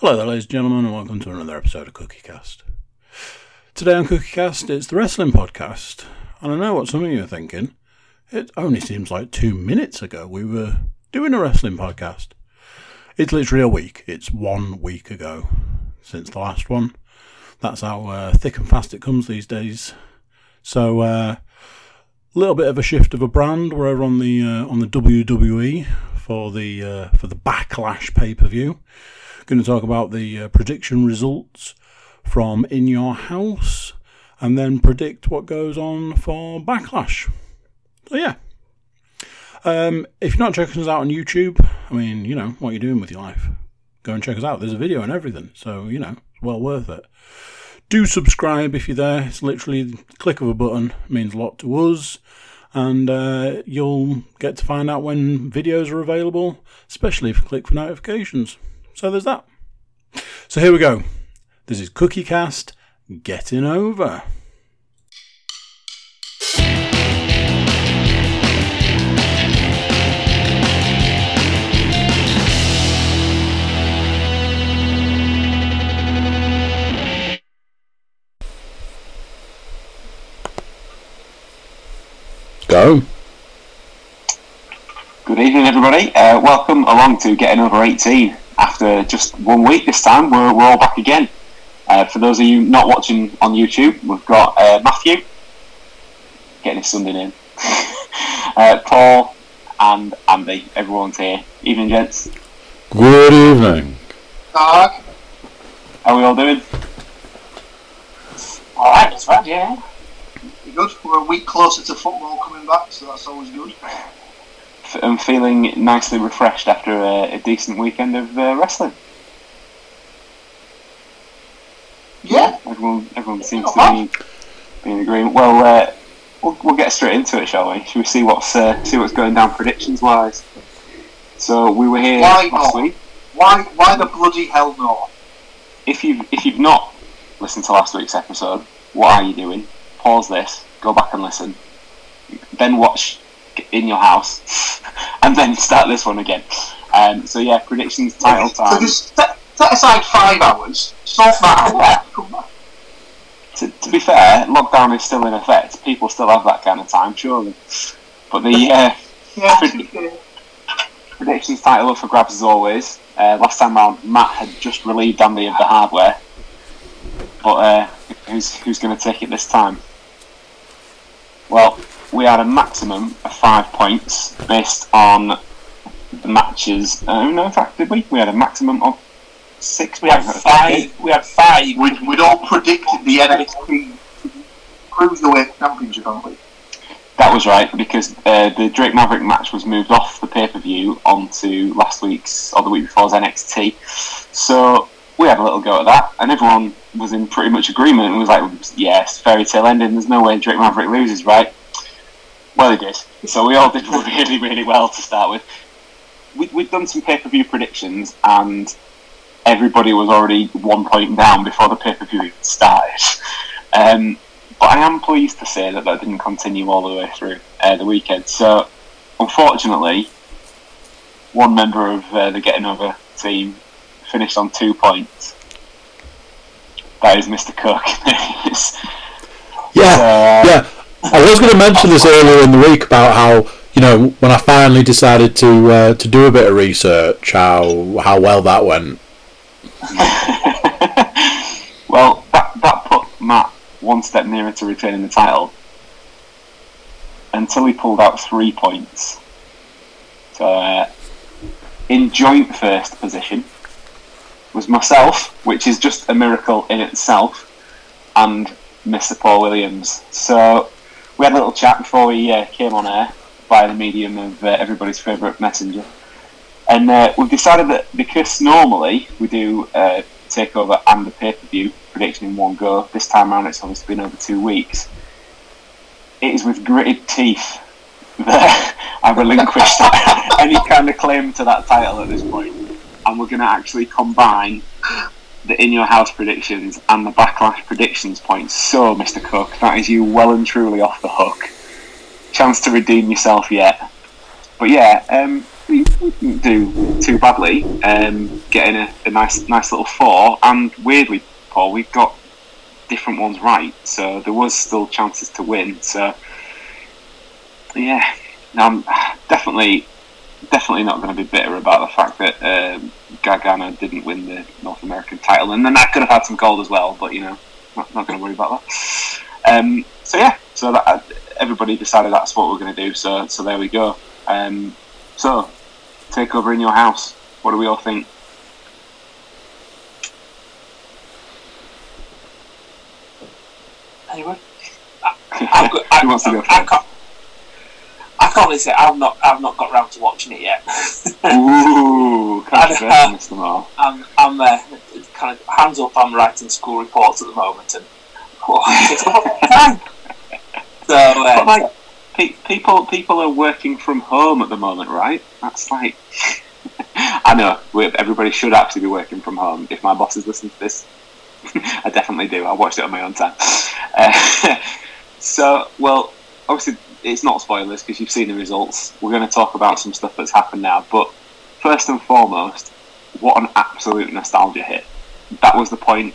Hello there, ladies and gentlemen, and welcome to another episode of CookieCast. Today on CookieCast, it's the wrestling podcast, and I know what some of you are thinking. It only seems like two minutes ago we were doing a wrestling podcast. It's literally a week. It's one week ago since the last one. That's how uh, thick and fast it comes these days. So, a uh, little bit of a shift of a brand. We're over on the uh, on the WWE for the uh, for the Backlash pay per view. Going to talk about the uh, prediction results from In Your House, and then predict what goes on for Backlash. So yeah. Um, if you're not checking us out on YouTube, I mean, you know, what you're you doing with your life? Go and check us out. There's a video and everything, so you know, it's well worth it. Do subscribe if you're there. It's literally the click of a button means a lot to us and uh, you'll get to find out when videos are available, especially if you click for notifications. So there's that. So here we go. This is Cookie Cast Getting Over. Go. Good evening, everybody. Uh, welcome along to Getting Over 18 after just one week this time, we're, we're all back again. Uh, for those of you not watching on YouTube, we've got uh, Matthew getting his Sunday in, uh, Paul, and Andy. Everyone's here. Evening, gents. Good evening. Dog. How are we all doing? All right, that's right. Yeah. Good. We're a week closer to football coming back, so that's always good. I'm feeling nicely refreshed after a, a decent weekend of uh, wrestling. Yeah. Everyone, everyone seems to be, be in agreement. Well, uh, we'll, we'll get straight into it, shall we? Shall we see what's uh, see what's going down predictions wise? So we were here Why last not? week. Why? Why the bloody hell not? If you if you've not listened to last week's episode, what are you doing? Pause this, go back and listen, then watch in your house, and then start this one again. Um, so yeah, predictions, title So time. just set, set aside five hours, sort that out. To, to be fair, lockdown is still in effect. People still have that kind of time, surely. But the uh, Yeah. okay. predictions title up for grabs as always. Uh, last time round, Matt had just relieved Andy of the hardware. But uh, who's who's going to take it this time? Well, we had a maximum of five points based on the matches. Uh, no, in fact, did we? We had a maximum of six. We had five. We had five. We'd, we'd all predicted the NXT Cruiserweight Championship, haven't we? That was right because uh, the Drake Maverick match was moved off the pay per view onto last week's or the week before's NXT. So we had a little go at that, and everyone was in pretty much agreement. It was like, yes, fairy tale ending. There's no way Drake Maverick loses, right? Well, he did. So we all did really, really well to start with. We, we'd done some pay per view predictions, and everybody was already one point down before the pay per view even started. Um, but I am pleased to say that that didn't continue all the way through uh, the weekend. So, unfortunately, one member of uh, the Getting Over team finished on two points. That is Mr. Cook. Yeah, uh, yeah. I was going to mention this earlier in the week about how you know when I finally decided to uh, to do a bit of research, how how well that went. well, that, that put Matt one step nearer to retaining the title until he pulled out three points. So, uh, in joint first position was myself, which is just a miracle in itself, and Mr. Paul Williams. So, we had a little chat before we uh, came on air by the medium of uh, everybody's favourite messenger. And uh, we've decided that because normally we do uh, takeover and the pay per view prediction in one go, this time around it's obviously been over two weeks. It is with gritted teeth that I relinquished any kind of claim to that title at this point, and we're going to actually combine the in your house predictions and the backlash predictions points. So, Mr. Cook, that is you well and truly off the hook. Chance to redeem yourself yet. But yeah, um, we, we didn't do too badly. Um, getting a, a nice nice little four. And weirdly, Paul, we've got different ones right, so there was still chances to win. So yeah, I'm definitely definitely not going to be bitter about the fact that um, Gargano didn't win the North American title, and then that could have had some gold as well. But you know, not, not going to worry about that. Um, so yeah, so that, everybody decided that's what we're going to do. So so there we go. Um, so take over in your house. What do we all think? Anyone? I've got, Who wants to go I, I first? can't, I can't really say I've not I've not got round to watching it yet. Ooh, controversy, Mr. Moore. I'm I'm uh, kind of hands up. I'm writing school reports at the moment, and all. So uh, like, pe- people people are working from home at the moment, right? That's like, I know we everybody should actually be working from home. If my bosses listen to this, I definitely do. I watched it on my own time. Uh, so, well, obviously it's not spoilers because you've seen the results. We're going to talk about some stuff that's happened now, but first and foremost, what an absolute nostalgia hit! That was the point,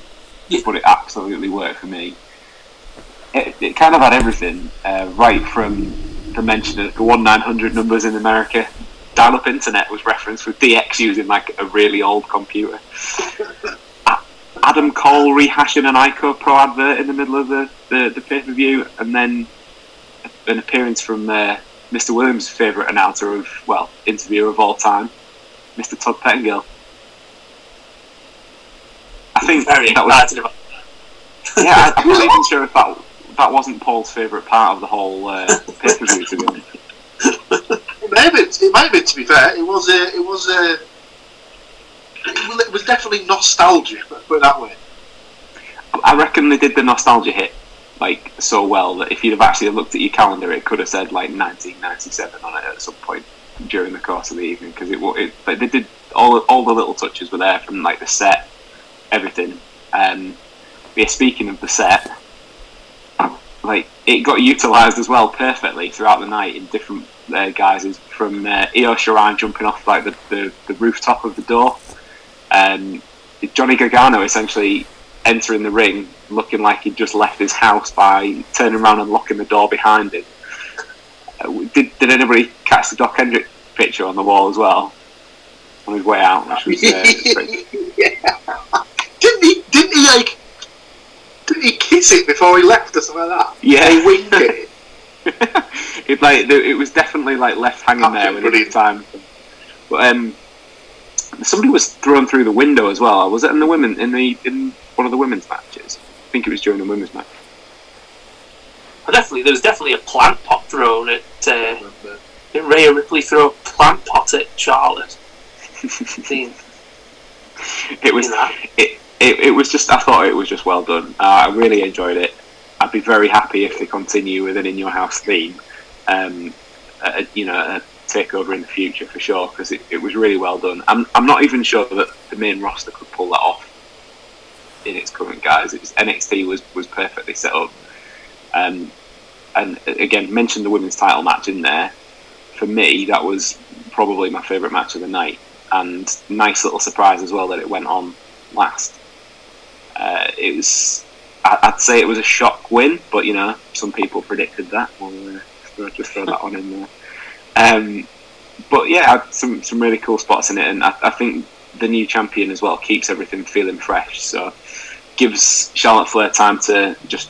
Yeah. but it absolutely worked for me it, it kind of had everything, uh, right from the mention of the one nine hundred numbers in America. Dial-up internet was referenced with DX using like a really old computer. Adam Cole rehashing an ICO Pro advert in the middle of the, the, the pay-per-view, and then an appearance from uh, Mr. Williams' favourite announcer of, well, interviewer of all time, Mr. Todd Pettengill. I think very that was about. yeah, I- I'm not even sure if that that wasn't Paul's favourite part of the whole uh, pay per view. To be honest, It may have been. It might have been. To be fair, it was a. It was a. It was- it was definitely nostalgia. Put it that way. I reckon they did the nostalgia hit like so well that if you'd have actually looked at your calendar, it could have said like 1997 on it at some point during the course of the evening because it, it but they did all all the little touches were there from like the set, everything. Um, yeah, speaking of the set, like it got utilised as well perfectly throughout the night in different uh, guises. From uh, Io jumping off like the, the, the rooftop of the door, um, Johnny Gargano essentially entering the ring looking like he'd just left his house by turning around and locking the door behind him. Uh, did, did anybody catch the Doc Hendrix picture on the wall as well on his way out? Which was, uh, yeah. Didn't he? Didn't he like? Didn't he kiss it before he left or something like that? yeah, He winked it. it like it was definitely like left hanging there when it was time. But um, somebody was thrown through the window as well. Was it in the women in the in one of the women's matches? I think it was during the women's match. Definitely, there was definitely a plant pot thrown at. Uh, did Rhea Ripley throw a plant pot at Charlotte? Seeing It was it, it, it was just I thought it was just well done. Uh, I really enjoyed it. I'd be very happy if they continue with an in your house theme. Um, uh, you know, a takeover in the future for sure because it, it was really well done. I'm I'm not even sure that the main roster could pull that off in its current guise. It was, NXT was was perfectly set up. Um, and again, mentioned the women's title match in there. For me, that was probably my favourite match of the night, and nice little surprise as well that it went on last. Uh, it was, I'd say it was a shock win, but you know, some people predicted that. We'll uh, just throw that one in there. Um, but yeah, some some really cool spots in it, and I, I think the new champion as well keeps everything feeling fresh. So gives Charlotte Flair time to just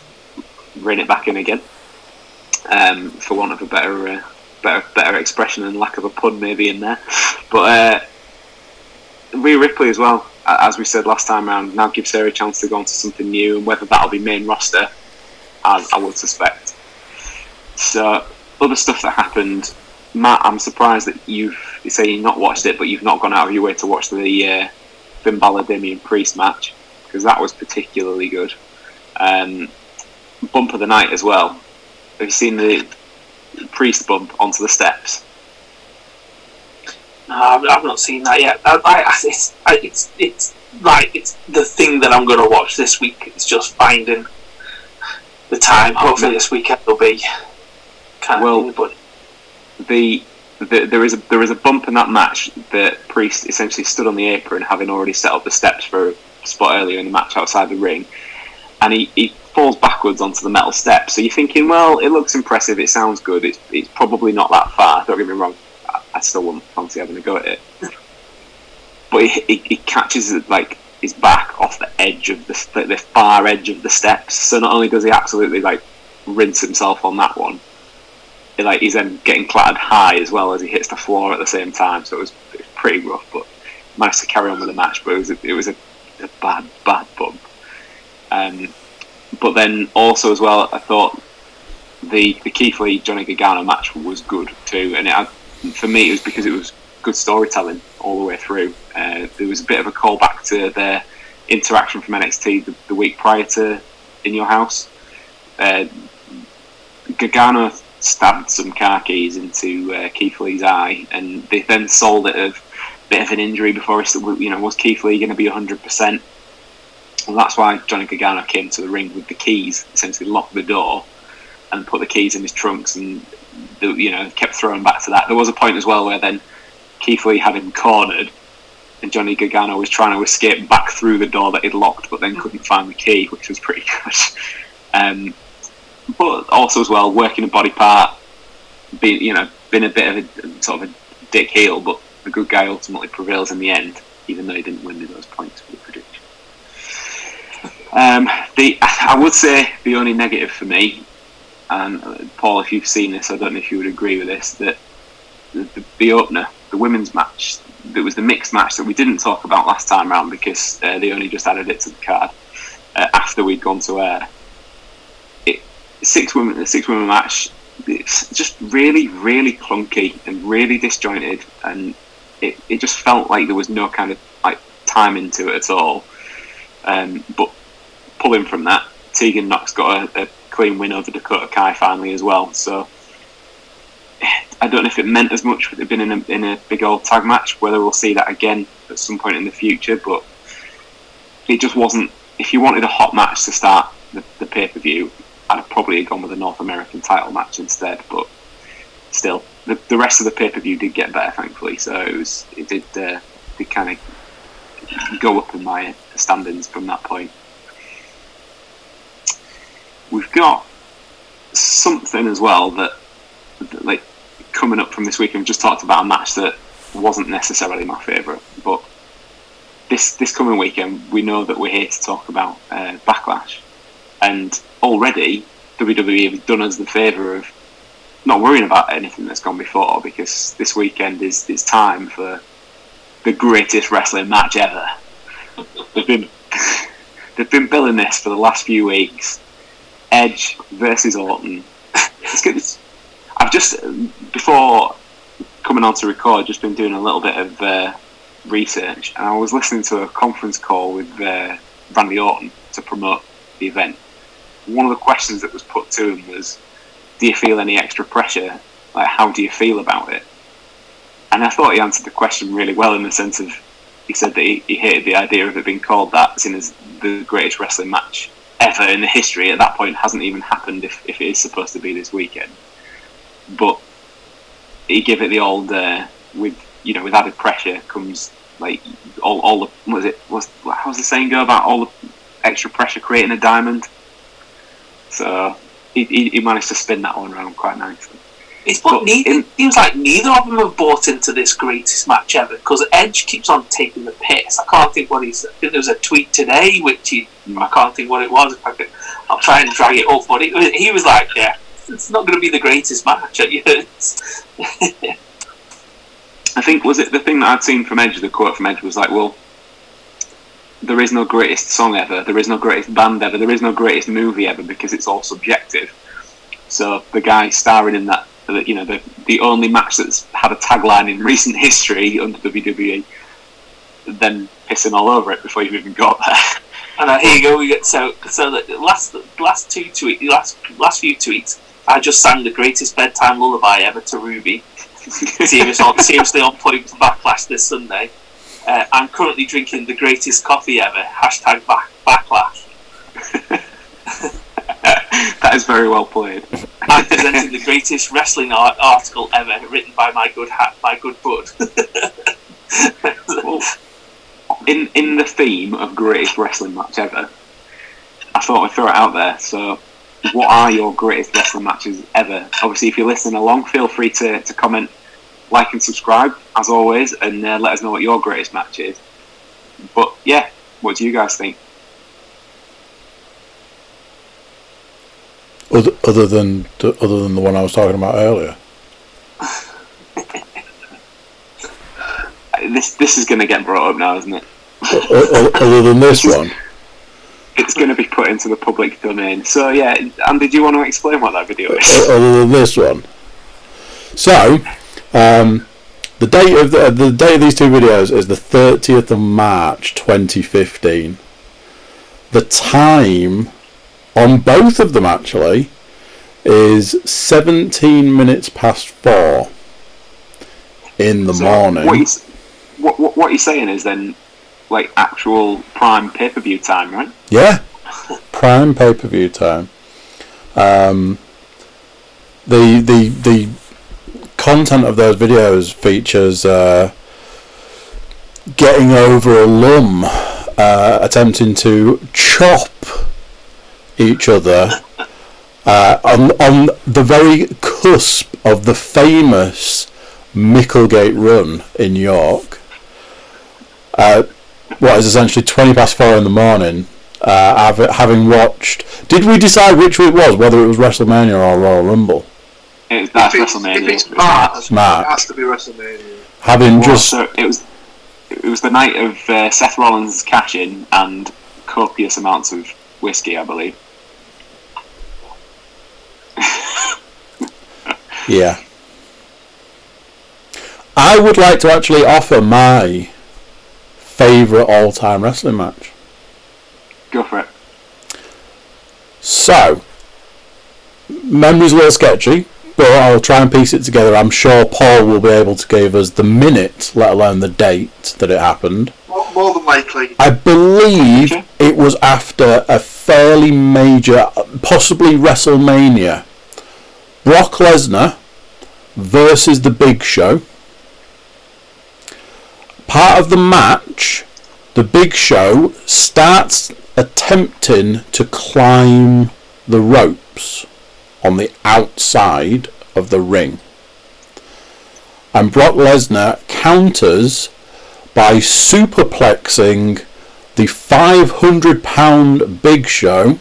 rein it back in again, um, for want of a better. Uh, Better, better expression and lack of a pun maybe in there, but uh, Rhea Ripley as well, as we said last time round, now gives her a chance to go on to something new, and whether that'll be main roster, I, I would suspect. So, other stuff that happened, Matt, I'm surprised that you've you say you've not watched it, but you've not gone out of your way to watch the uh, Finn Balor Damian Priest match because that was particularly good. Um, bump of the night as well. Have you seen the Priest bump onto the steps? No, I've, I've not seen that yet. I, I, it's, I, it's it's like it's the thing that I'm going to watch this week. It's just finding the time. Hopefully, this weekend will be kind of Well, but the the, there is a there is a bump in that match that Priest essentially stood on the apron, having already set up the steps for a spot earlier in the match outside the ring, and he, he falls backwards onto the metal steps. So you're thinking, well, it looks impressive, it sounds good, it's, it's probably not that far. Don't get me wrong, I, I still wouldn't fancy having a go at it, but he, he, he catches it like his back off the edge of the the far edge of the steps. So not only does he absolutely like rinse himself on that one, like he's then getting clattered high as well as he hits the floor at the same time. So it was, it was pretty rough, but managed to carry on with the match. But it was a, it was a, a bad bad bump. Um, but then also as well, I thought the the Keith Lee Johnny Gargano match was good too, and it had, for me it was because it was good storytelling all the way through. Uh, there was a bit of a callback to their interaction from NXT the, the week prior to In Your House. Uh, Gargano stabbed some car keys into uh, Keith Lee's eye, and they then sold it of a bit of an injury before he, you know, was Keith Lee going to be 100%? And that's why Johnny Gargano came to the ring with the keys, essentially locked the door and put the keys in his trunks and, you know, kept throwing back to that. There was a point as well where then Keith Lee had him cornered and Johnny Gargano was trying to escape back through the door that he'd locked but then couldn't find the key, which was pretty good. Um, but also as well, working a body part, being, you know, been a bit of a sort of a dick heel, but the good guy ultimately prevails in the end, even though he didn't win those points for the prediction. Um, the I would say the only negative for me, and uh, Paul, if you've seen this, I don't know if you would agree with this, that the, the, the opener, the women's match, it was the mixed match that we didn't talk about last time round because uh, they only just added it to the card uh, after we'd gone to air. Six women, the six women match, it's just really, really clunky and really disjointed, and it, it just felt like there was no kind of like time into it at all. Um, but pulling from that, Tegan Nox got a, a, clean win over Dakota Kai finally as well. So I don't know if it meant as much with it being in a, in a big old tag match, whether we'll see that again at some point in the future, but it just wasn't. If you wanted a hot match to start the, the pay per view, I'd have probably gone with a North American title match instead, but still, the, the rest of the pay per view did get better, thankfully. So it was it did uh, did kind of go up in my standings from that point we've got something as well that, that, like coming up from this week. We've just talked about a match that wasn't necessarily my favourite, but this this coming weekend we know that we're here to talk about uh, Backlash, and already WWE have done us the favour of not worrying about anything that's gone before because this weekend is is time for the greatest wrestling match ever. they've been they've been billing this for the last few weeks Edge versus Orton. I've just before coming on to record, just been doing a little bit of uh, research, and I was listening to a conference call with uh, Randy Orton to promote the event. One of the questions that was put to him was, "Do you feel any extra pressure? Like, how do you feel about it?" And I thought he answered the question really well in the sense of he said that he, he hated the idea of it being called that, seen as the greatest wrestling match ever in the history at that point hasn't even happened if, if it is supposed to be this weekend. But he gave it the old uh, with you know with added pressure comes like all, all the was it was how was the saying go about all the extra pressure creating a diamond. So he, he, he managed to spin that one around quite nicely. It's but, but neither, in, seems like neither of them have bought into this greatest match ever because Edge keeps on taking the piss. I can't think what he's. I think there was a tweet today which he. Hmm. I can't think what it was. If I could, I'll try and drag it up. But it, he was like, "Yeah, it's not going to be the greatest match." I think was it the thing that I'd seen from Edge. The quote from Edge was like, "Well, there is no greatest song ever. There is no greatest band ever. There is no greatest movie ever because it's all subjective." So the guy starring in that you know the the only match that's had a tagline in recent history under WWE, then pissing all over it before you've even got there. And uh, here you go. We get so so the last last two tweets, last last few tweets. I just sang the greatest bedtime lullaby ever to Ruby. seriously, on, seriously on point for Backlash this Sunday. Uh, I'm currently drinking the greatest coffee ever. Hashtag back, Backlash. that is very well played. I presented the greatest wrestling art- article ever, written by my good hat, my good bud. Well, in in the theme of greatest wrestling match ever, I thought I'd throw it out there. So, what are your greatest wrestling matches ever? Obviously, if you're listening along, feel free to, to comment, like, and subscribe as always, and uh, let us know what your greatest match is. But yeah, what do you guys think? Other, other than the, other than the one I was talking about earlier. This this is going to get brought up now, isn't it? Other than this one. It's going to be put into the public domain. So yeah, Andy, do you want to explain what that video is? other than this one. So, um, the date of the, the date of these two videos is the 30th of March 2015. The time on both of them actually is 17 minutes past four in the So morning. What, what, what, what you're saying is then, like actual prime pay per view time, right? Yeah, prime pay per view time. Um, the the the content of those videos features uh, getting over a lum, uh, attempting to chop each other uh, on on the very cusp of the famous Micklegate run in York. Uh, what is essentially 20 past 4 in the morning uh, having watched did we decide which it was whether it was WrestleMania or Royal Rumble It, that's if it's, WrestleMania. if it's It's March, March. it has to be WrestleMania. having Well, just so it was it was the night of uh, Seth Rollins' cash in and copious amounts of whiskey, I believe. yeah I would like to actually offer my favourite all-time wrestling match Go for it. so memory's a little sketchy but I'll try and piece it together I'm sure Paul will be able to give us the minute let alone the date that it happened More, more than likely. I believe Okay. it was after a fairly major, possibly WrestleMania. Brock Lesnar versus The Big Show. Part of the match, The Big Show starts attempting to climb the ropes on the outside of the ring. And Brock Lesnar counters by superplexing the 500 pound Big Show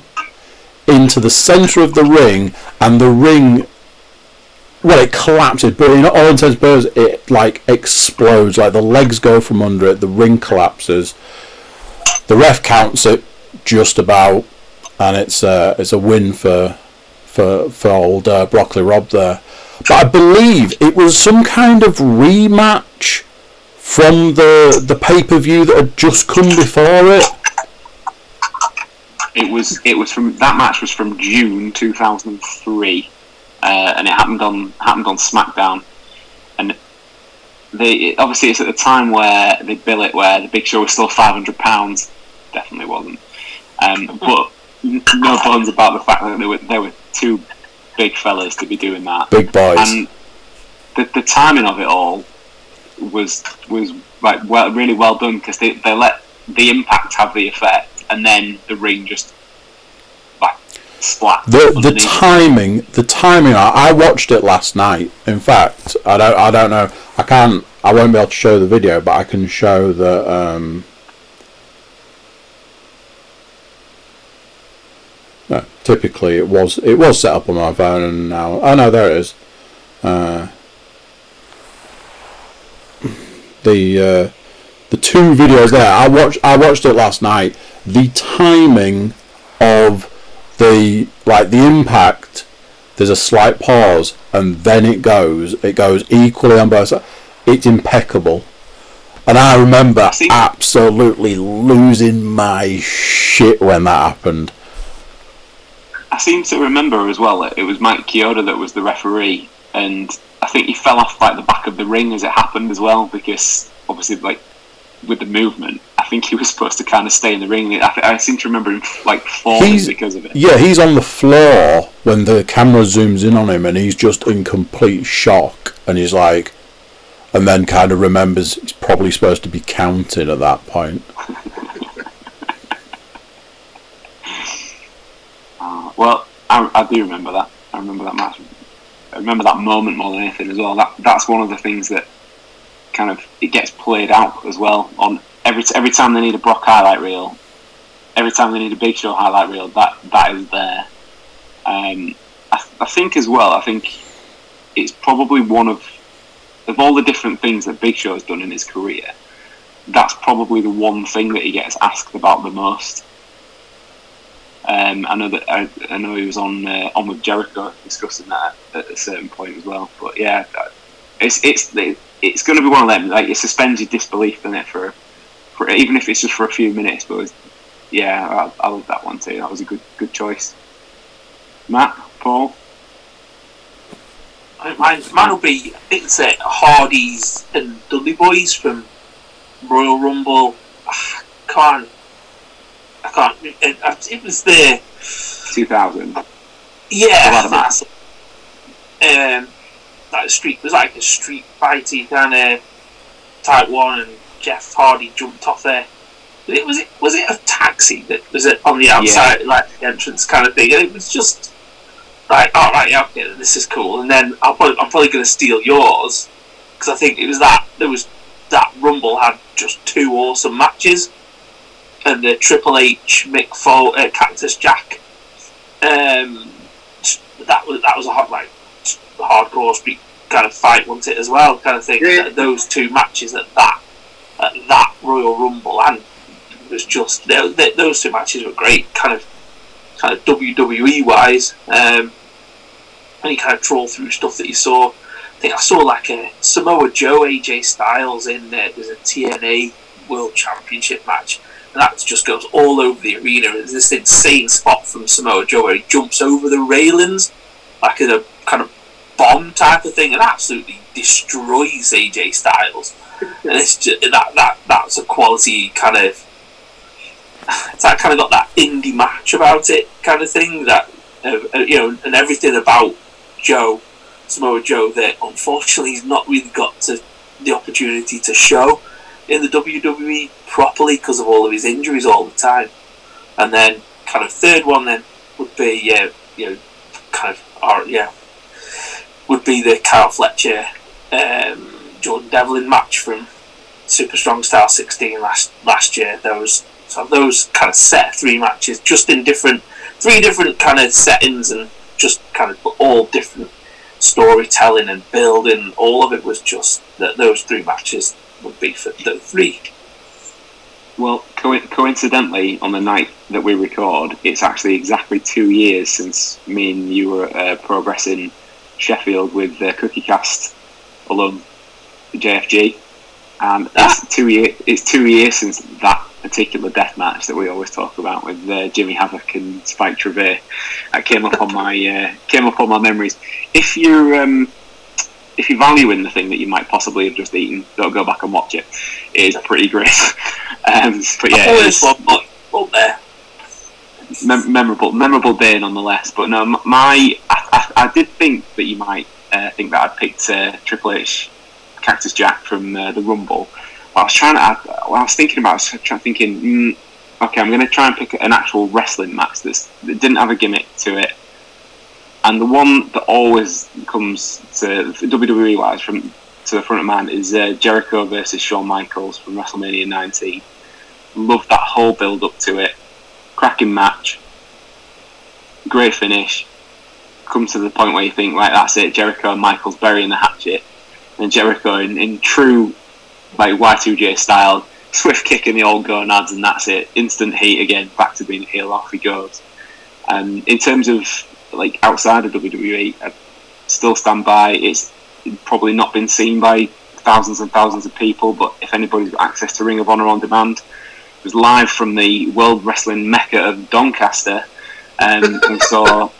into the centre of the ring, and the ring, well, it collapses, but in all intents and purposes, it like explodes. Like the legs go from under it, the ring collapses. The ref counts it just about, and it's uh, it's a win for for for old uh, Broccoli Rob there. But I believe it was some kind of rematch from the the pay per view that had just come before it. It was it was from that match was from June 2003, uh, and it happened on happened on SmackDown, and they obviously it's at the time where they bill it where the Big Show was still 500 pounds, definitely wasn't, um, but no bones about the fact that they were they were two big fellas to be doing that, Big boys. and the, the timing of it all was was like well really well done because they, they let the impact have the effect and then the ring just like splat the the timing the timing I, I watched it last night. In fact I don't I don't know I can't I won't be able to show the video but I can show the um no, typically it was it was set up on my phone and now oh no there it is. Uh, the uh, the two videos there I watched I watched it last night. The timing of the like the impact there's a slight pause and then it goes it goes equally on both sides. It's impeccable. And I remember absolutely losing my shit when that happened I seem to remember as well that it was Mike Chioda that was the referee and I think he fell off like the back of the ring as it happened as well because obviously like with the movement I think he was supposed to kind of stay in the ring I, th- I seem to remember him like falling He's- because of it yeah he's on the floor when the camera zooms in on him and he's just in complete shock and he's like, and then kind of remembers he's probably supposed to be counted at that point. Well, I, I do remember that. I remember that match. I remember that moment more than anything as well. That that's one of the things that kind of it gets played out as well on every every time they need a Brock highlight reel, every time they need a Big Show highlight reel. That that is there. Um, I, I think as well. I think it's probably one of of all the different things that Big Show has done in his career. That's probably the one thing that he gets asked about the most. Um, I know that I, I know he was on uh, on with Jericho discussing that at a certain point as well. But yeah, it's it's it's going to be one of them. Like it suspends your disbelief in it for, for even if it's just for a few minutes. But yeah, I, I love that one too. That was a good good choice. Matt, Paul. Mine, mine will be it's uh, Hardys and Dudley Boys from Royal Rumble. I can't I can't. It, it was the 2000. Yeah, that's um, that street was like a street fighty kind of type one, and Jeff Hardy jumped off there. It was it was it a taxi that was it on the outside, yeah. like the entrance kind of thing, and it was just like, all right, yeah, okay, this is cool. And then I'll probably, I'm probably going to steal yours because I think it was that there was that Rumble had just two awesome matches and the Triple H Mick Foley, uh, Cactus Jack. Um, that was that was a hot like hardcore street kind of fight, wasn't it as well? Kind of thing. Yeah. Those two matches at that at that Royal Rumble and it was just they, they, those two matches were great. Kind of kind of WWE wise. Um, and you kind of troll through stuff that you saw. I think I saw like a Samoa Joe AJ Styles in there. There's a TNA World Championship match that just goes all over the arena. There's this insane spot from Samoa Joe where he jumps over the railings like in a kind of bomb type of thing and absolutely destroys AJ Styles. and it's just, that that that's a quality kind of it's that kind of got that indie match about it kind of thing that uh, uh, you know and everything about Joe Samoa Joe that unfortunately he's not really got to the opportunity to show in the WWE properly because of all of his injuries all the time. And then, kind of third one then would be yeah, you know, kind of or yeah, would be the Kyle Fletcher um, Jordan Devlin match from Super Strong Style 16 last last year. Those so those kind of set three matches just in different three different kind of settings and just kind of all different storytelling and building. All of it was just that those three matches would be for the three. Well, co- coincidentally, on the night that we record, it's actually exactly two years since me and you were uh, progressing Sheffield with the Cookie Cast alum, the JFG, and ah. it's two year it's two years since that particular death match that we always talk about with uh, Jimmy Havoc and Spike Trivet. That came up on my uh, came up on my memories. If you're um, if you're valuing the thing that you might possibly have just eaten, don't go back and watch it. It is pretty great. um, but yeah, it's up there. Mem- memorable, memorable day nonetheless. But no, my I, I, I did think that you might uh, think that I'd picked uh, Triple H, Cactus Jack from uh, the Rumble. But I was trying to, I, I was thinking about, I was trying thinking, mm, okay, I'm going to try and pick an actual wrestling match that's, that didn't have a gimmick to it and the one that always comes to WWE wise from to the front of mind is uh, Jericho versus Shawn Michaels from WrestleMania 19. Love that whole build up to it. Cracking match. Great finish. Come to the point where you think, right, that's it. Jericho and Michaels burying the hatchet. And Jericho in, in true like Y2J style, swift kick in the old gonads, and that's it. Instant heat again, back to being a heel. Off he goes. And in terms of like outside of WWE, I still stand by. It's probably not been seen by thousands and thousands of people, but if anybody's got access to Ring of Honor on demand, it was live from the World Wrestling Mecca of Doncaster, um, and saw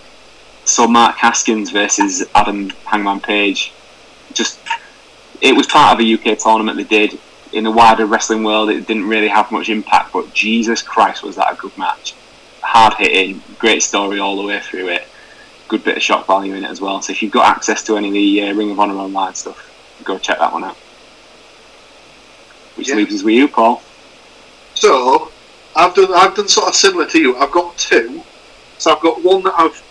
saw Mark Haskins versus Adam Hangman Page. Just it was part of a UK tournament they did. In the wider wrestling world, it didn't really have much impact, but Jesus Christ, was that a good match! Hard hitting, great story all the way through it good bit of shock value in it as well. So if you've got access to any of the uh, Ring of Honor online stuff, go check that one out. Which Yeah. leaves us with you, Paul. So I've done I've done sort of similar to you. I've got two. So I've got one that I've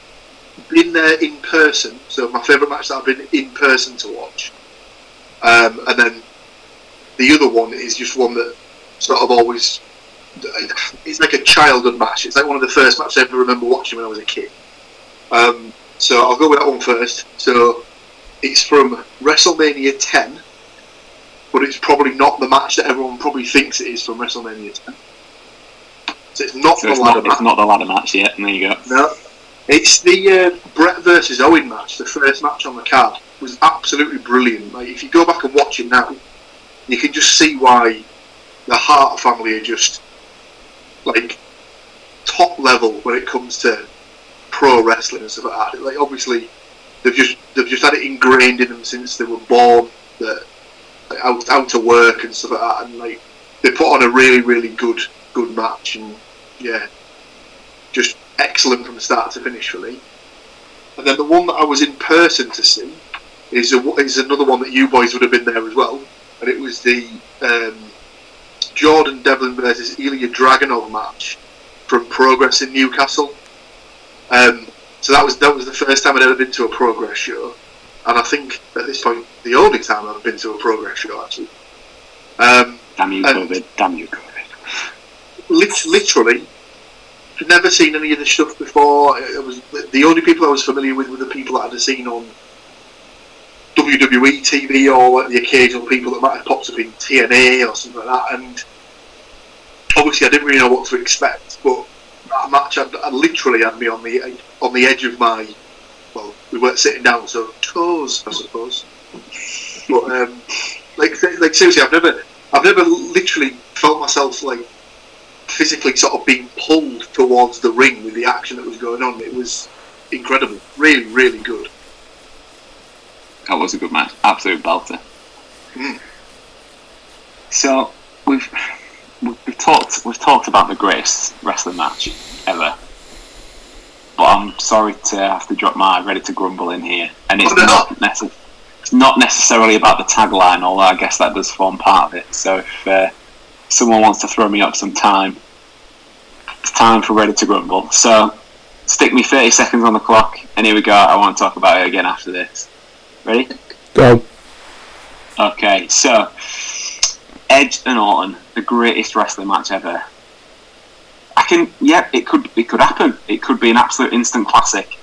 been there in person. So my favourite match that I've been in person to watch. Um, and then the other one is just one that sort of always it's like a childhood match. It's like one of the first matches I ever remember watching when I was a kid. Um, so I'll go with that one first. So it's from WrestleMania 10, but it's probably not the match that everyone probably thinks it is from WrestleMania 10. So it's not So the it's ladder not, it's match. not the ladder match yet. And there you go. No, it's the uh, Brett versus Owen match, the first match on the card. It was absolutely brilliant. Like if you go back and watch it now, you can just see why the Hart family are just like top level when it comes to pro wrestling and stuff like that. Like obviously, they've just they've just had it ingrained in them since they were born that like, how, how to work and stuff like that, and like they put on a really really good good match and yeah, just excellent from start to finish really. And then the one that I was in person to see is a, is another one that you boys would have been there as well, and it was the um, Jordan Devlin versus Ilya Dragunov match from Progress in Newcastle. Um, so that was that was the first time I'd ever been to a Progress show, and I think at this point the only time I've been to a Progress show actually. Um, Damn you, COVID. Damn you, COVID. lit- literally I'd never seen any of this stuff before. It was the only people I was familiar with were the people that I'd seen on WWE TV or like the occasional people that might have popped up in TNA or something like that. And obviously, I didn't really know what to expect. But that match, had, had literally had me on the on the edge of my well, we weren't sitting down, so toes, I suppose. But um, like like seriously, I've never I've never literally felt myself like physically sort of being pulled towards the ring with the action that was going on. It was incredible, really, really good. That was a good match. Absolute belter. Mm. So we've we've we've talked we've talked about the greatest wrestling match ever. But I'm sorry to have to drop my ready to grumble in here, and it's Oh, no. not necess- It's not necessarily about the tagline, although I guess that does form part of it. So if uh, someone wants to throw me up some time, it's time for ready to grumble. So stick me 30 seconds on the clock, and here we go. I want to talk about it again after this. Ready? Go. Okay, so Edge and Orton, the greatest wrestling match ever. I can, yeah, it could, it could happen. It could be an absolute instant classic.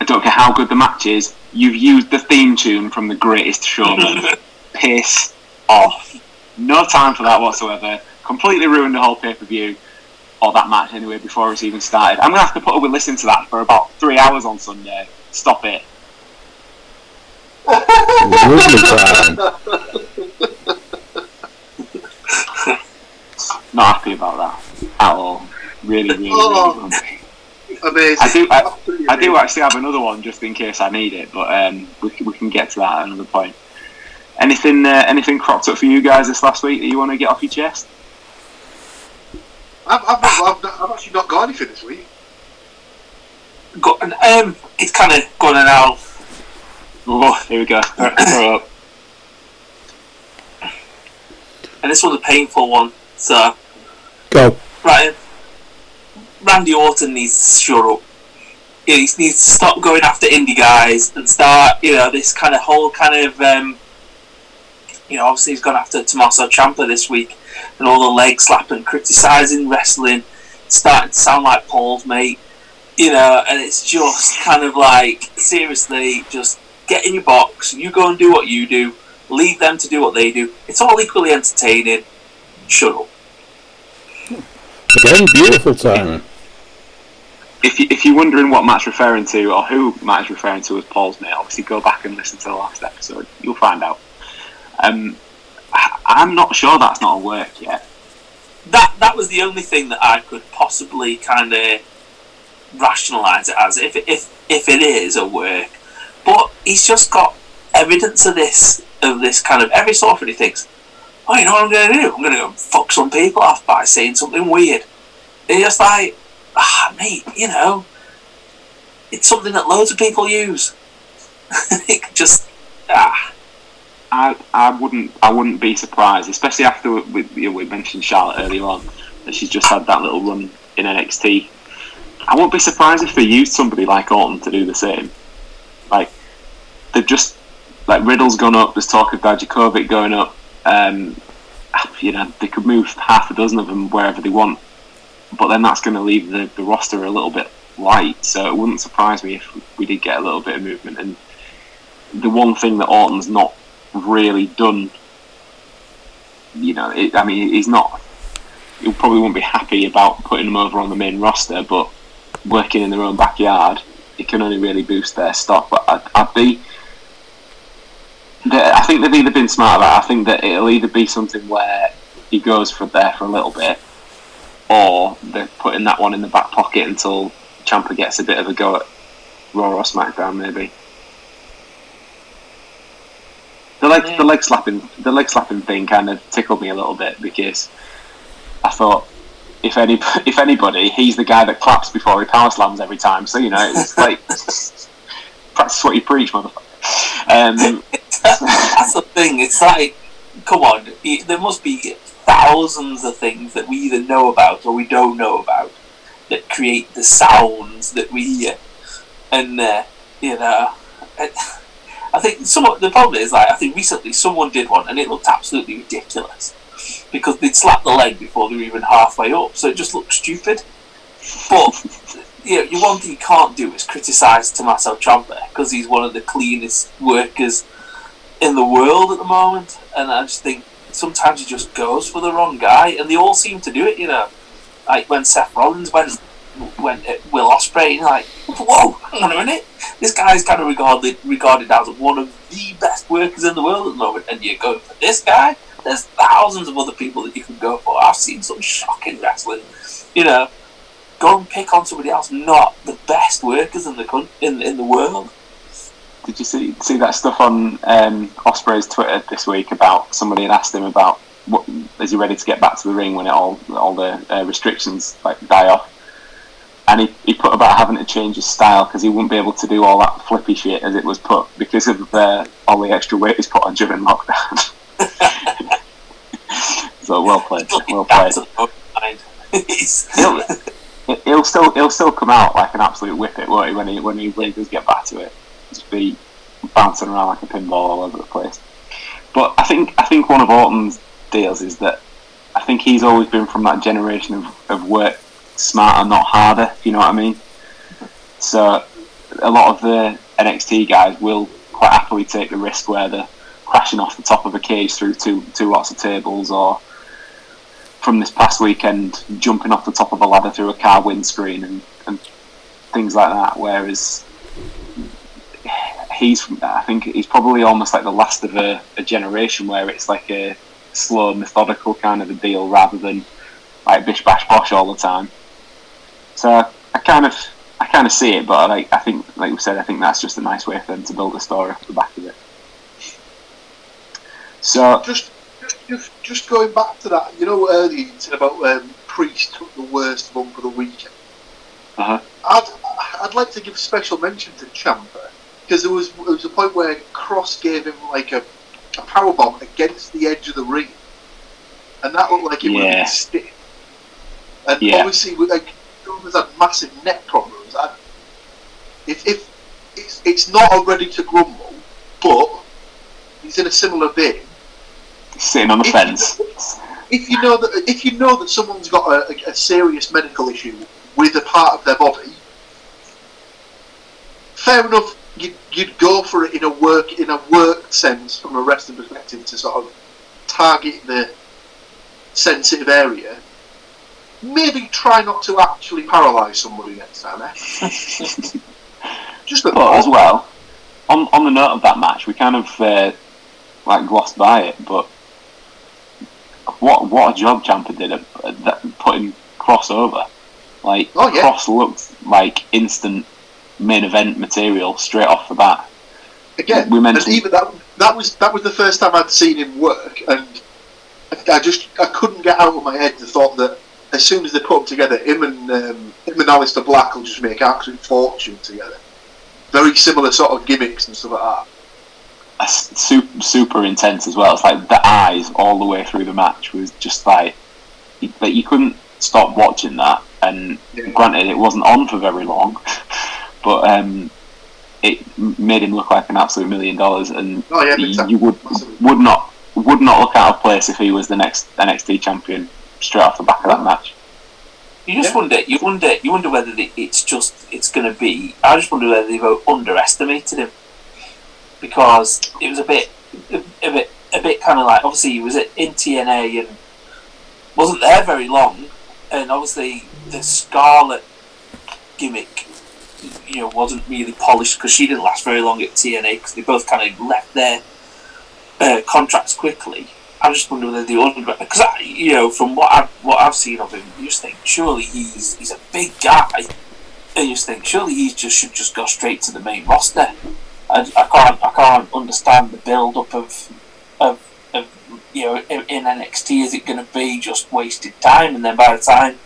I don't care how good the match is. You've used the theme tune from the Greatest Showman. Piss off. No time for that whatsoever. Completely ruined the whole pay per view or that match anyway before it's even started. I'm gonna have to put up with listening to that for about three hours on Sunday. Stop it. Lovely time. Not happy about that at all. Really, really, really. Oh. unhappy. Amazing. I do- I- I do actually have another one just in case I need it, but um, we, can- we can get to that at another point. Anything uh, anything cropped up for you guys this last week that you want to get off your chest? I've, I've, not, I've, not, I've actually not got anything this week. Go, and, um, it's kind of going on now. Oh, here we go. Throw up. and this was a painful one. So, Go. right, Randy Orton needs to shut up. He needs to stop going after indie guys and start, you know, this kind of whole kind of, um, you know, obviously he's gone after Tommaso Ciampa this week and all the leg slapping, criticising wrestling, starting to sound like Paul's mate, you know, and it's just kind of like, seriously, just get in your box, you go and do what you do, leave them to do what they do. It's all equally entertaining. Shut up. Again, beautiful timing. If, you, if you're wondering what Matt's referring to or who Matt is referring to as Paul's mate, obviously go back and listen to the last episode. You'll find out. Um, I- I'm not sure that's not a work yet. that that was the only thing that I could possibly kind of rationalise it as if if if it is a work, but he's just got evidence of this of this kind of every so often he thinks, oh, you know what I'm going to do? I'm going to go fuck some people off by saying something weird. And you're just like, ah, mate, you know, it's something that loads of people use. it just ah. I, I wouldn't I wouldn't be surprised, especially after we, we, mentioned Charlotte earlier on that she's just had that little run in NXT. I won't be surprised if they used somebody like Orton to do the same. Like they've just like Riddle's gone up. There's talk of Dijakovic going up. Um, you know they could move half a dozen of them wherever they want, but then that's going to leave the, the roster a little bit light. So it wouldn't surprise me if we did get a little bit of movement. And the one thing that Orton's not really done, you know, it, I mean, he's not. He probably won't be happy about putting them over on the main roster, but working in their own backyard, it can only really boost their stock. But I'd, I'd be. I think they've either been smart about. It. I think that it'll either be something where he goes for there for a little bit, or they're putting that one in the back pocket until Ciampa gets a bit of a go at Raw or SmackDown, maybe. The leg, the leg slapping, the leg slapping thing kind of tickled me a little bit because I thought if any, if anybody, he's the guy that claps before he power slams every time. So you know, it's like practice what you preach, motherfucker. Um, That's the thing. It's like, come on, there must be thousands of things that we either know about or we don't know about that create the sounds that we hear, and uh, you know. I think some the problem is like I think recently someone did one and it looked absolutely ridiculous because they'd slapped the leg before they were even halfway up, so it just looked stupid. But you know, one thing you can't do is criticise Tommaso Ciampa because he's one of the cleanest workers in the world at the moment, and I just think sometimes he just goes for the wrong guy, and they all seem to do it. You know, like when Seth Rollins went went at Will Ospreay, like, whoa, hang on a minute, this guy's kind of regarded regarded as one of the best workers in the world at the moment, and you're going for this guy. There's thousands of other people that you can go for. I've seen some shocking wrestling. You know, go and pick on somebody else, not the best workers in the in in the world. Did you see see that stuff on um, Ospreay's Twitter this week about somebody had asked him about what is he ready to get back to the ring when it all all the uh, restrictions like die off? and he, he put about having to change his style because he wouldn't be able to do all that flippy shit as it was put because of uh, all the extra weight he's put on during lockdown. so well played, well played. he'll, he'll still he'll still come out like an absolute whippet, won't he? When he when he, when he does get back to it, just be bouncing around like a pinball all over the place. But I think I think one of Orton's deals is that I think he's always been from that generation of, of work smarter, not harder. If you know what I mean. So a lot of the NXT guys will quite happily take the risk where they're crashing off the top of a cage through two two lots of tables, or from this past weekend, jumping off the top of a ladder through a car windscreen and, and things like that. Whereas he's, I think he's probably almost like the last of a, a generation where it's like a slow, methodical kind of a deal rather than like bish bash bosh all the time. So I kind of I kind of see it, but like I think, like we said, I think that's just a nice way for them to build a story off the back of it. So just just just going back to that, you know, earlier you said about um, Priest took the worst bump of the weekend. Uh-huh. I'd I'd like to give special mention to Ciampa because there was there was a point where Kross gave him like a a power bomb against the edge of the ring, and that looked like it yeah. would have been stiff. And yeah. obviously, with like Roman's had massive neck problems. And if, if it's, it's not a ready to grumble, but he's in a similar vein. Sitting on the if fence. You, if you know that if you know that someone's got a, a serious medical issue with a part of their body, fair enough. You'd, you'd go for it in a work in a work sense from a wrestling perspective to sort of target the sensitive area maybe try not to actually paralyse somebody next time. Eh? Just but as well, on on the note of that match, we kind of uh, like glossed by it, but what what a job Ciampa did at, at putting Kross over. Like oh, yeah. Kross looked like instant main event material straight off the bat. Again, we mentioned even that that was that was the first time I'd seen him work, and I just I couldn't get out of my head the thought that as soon as they put them together, him and um, him and Aleister Black will just make absolute fortune together. very similar sort of gimmicks and stuff like that. That's super, super intense as well. It's like the eyes all the way through the match was just like, you- like you couldn't stop watching that. And Yeah. granted, it wasn't on for very long, but um, it made him look like an absolute million dollars. And Oh yeah, big you, you would would not would not look out of place if he was the next NXT champion straight off the back of that match. You just Yeah. wonder. You wonder. You wonder whether the, it's just it's going to be. I just wonder whether they've underestimated him because it was a bit, a, a bit, a bit kind of like obviously he was at in TNA and wasn't there very long, and obviously the Scarlett gimmick, you know, wasn't really polished because she didn't last very long at TNA because they both kind of left their uh, contracts quickly. I just wonder whether the under because you know from what I've what I've seen of him, you just think surely he's he's a big guy, and you just think surely he just should just go straight to the main roster. I, I can't I can't understand the build up of of, of you know in, in NXT. Is it going to be just wasted time? And then by the time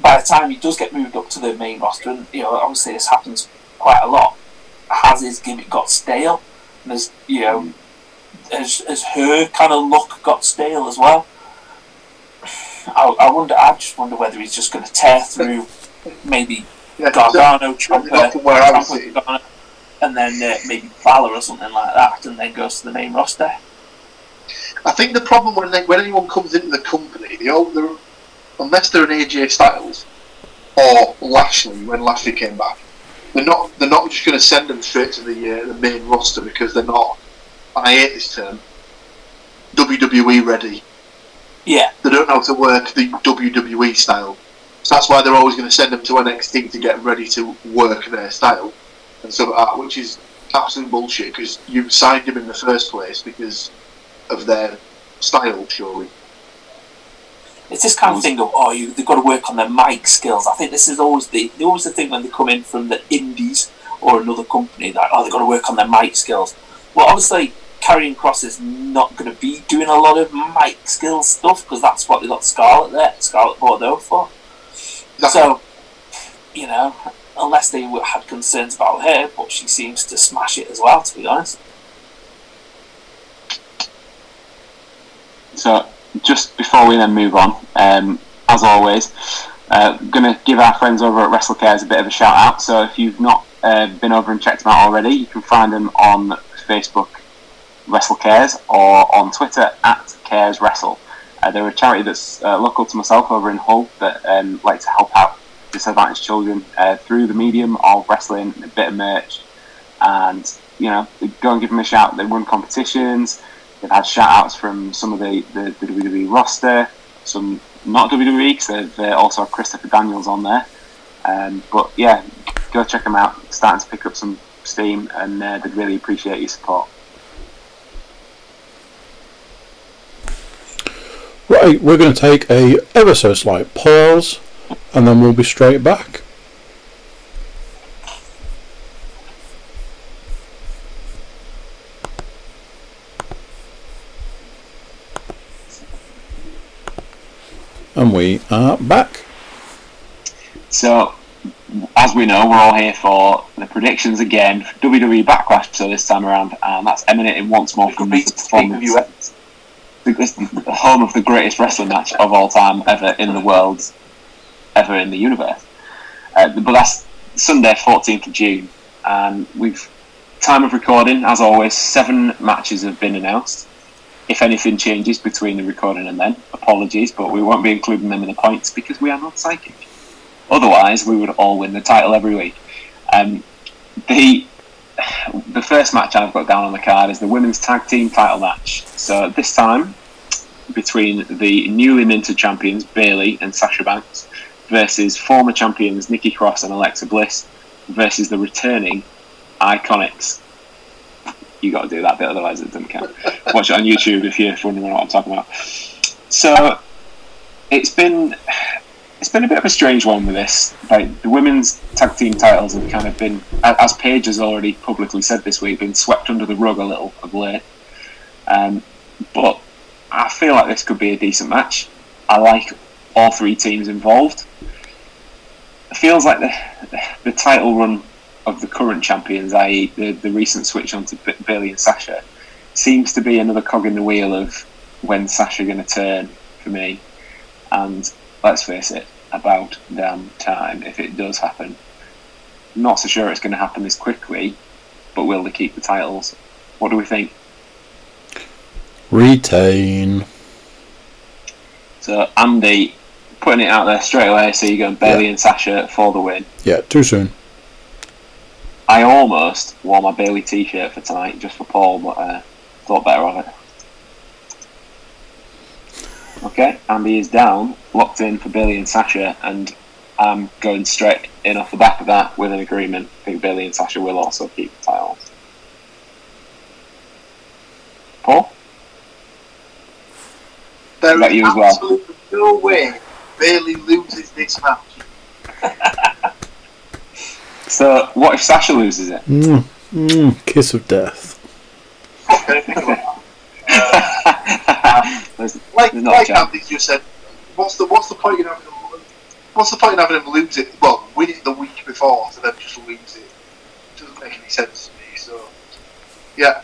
by the time he does get moved up to the main roster, and you know obviously this happens quite a lot, has his gimmick got stale? And there's you know has, has her kind of look got stale as well? I, I wonder. I just wonder whether he's just going to tear through maybe Yeah, Gargano, so- not Ciampa, from where I was Ciampa, sitting. Gargano, and then uh, maybe Fowler or something like that, and then goes to the main roster. I think the problem when they, when anyone comes into the company, they all they're, unless they're an AJ Styles or Lashley when Lashley came back, they're not they're not just going to send them straight to the uh, the main roster because they're not. And I hate this term. WWE ready. Yeah, They don't know how to work the WWE style. So that's why they're always going to send them to NXT to get ready to work their style and stuff like that, which is absolute bullshit because you signed him in the first place because of their style, surely. It's this kind of thing of oh, you they've got to work on their mic skills. I think this is always the always the thing when they come in from the indies or another company that oh they've got to work on their mic skills. Well, obviously. Karrion Kross is not going to be doing a lot of mic skills stuff because that's what they got Scarlett there, Scarlett Bordeaux for. That's- So, you know, unless they had concerns about her, but she seems to smash it as well, to be honest. So, just before we then move on, um, as always, uh, going to give our friends over at WrestleCares a bit of a shout out. So, if you've not uh, been over and checked them out already, you can find them on Facebook, WrestleCares, or on Twitter at Cares Wrestle. Uh, they're a charity that's uh, local to myself over in Hull that um, like to help out disadvantaged children uh, through the medium of wrestling, a bit of merch, and you know, go and give them a shout. They run competitions. They've had shout outs from some of the, the, the WWE roster, some not WWE, because they've also had Christopher Daniels on there. Um, but yeah, go check them out. Starting to pick up some steam, and uh, they'd really appreciate your support. Right, we're going to take a ever so slight pause, and then we'll be straight back. And we are back. So, as we know, we're all here for the predictions again. WWE Backlash, so this time around, and that's emanating once more from the performance. The, home of the greatest wrestling match of all time ever in the world, ever in the universe. Uh, but that's Sunday, 14th of June, and we've time of recording, as always, seven matches have been announced. If anything changes between the recording and then, apologies, but we won't be including them in the points because we are not psychic. Otherwise, we would all win the title every week. Um, the the first match I've got down on the card is the women's tag team title match. So this time between the newly minted champions Bayley and Sasha Banks versus former champions Nikki Cross and Alexa Bliss versus the returning Iconics. You got to do that bit, otherwise it doesn't count. Watch it on YouTube if you're wondering what I'm talking about. So it's been it's been a bit of a strange one with this. Like the women's tag team titles have kind of been, as Paige has already publicly said this week, been swept under the rug a little of late. Um, but I feel like this could be a decent match. I like all three teams involved. It feels like the the title run of the current champions, i.e., the, the recent switch on to B- Bayley and Sasha, seems to be another cog in the wheel of when Sasha going to turn for me. And let's face it, about damn time if it does happen. Not so sure it's going to happen this quickly, but will they keep the titles? What do we think? Retain. So Andy putting it out there straight away. So you're going Bayley and Sasha for the win. Yeah, too soon. I almost wore my Bayley T-shirt for tonight just for Paul, but uh, thought better of it. Okay, Andy is down, locked in for Billy and Sasha, and I'm going straight in off the back of that with an agreement. I think Billy and Sasha will also keep the titles. Paul, There is you as well. absolutely no way Bayley loses this match. so what if Sasha loses it? Mm, mm, kiss of death. There's- Like, There's like chance. Andy just said, what's the what's the point in having him? What's the point in having him lose it? Well, win it the week before to then just lose it. It doesn't make any sense to me. So, yeah,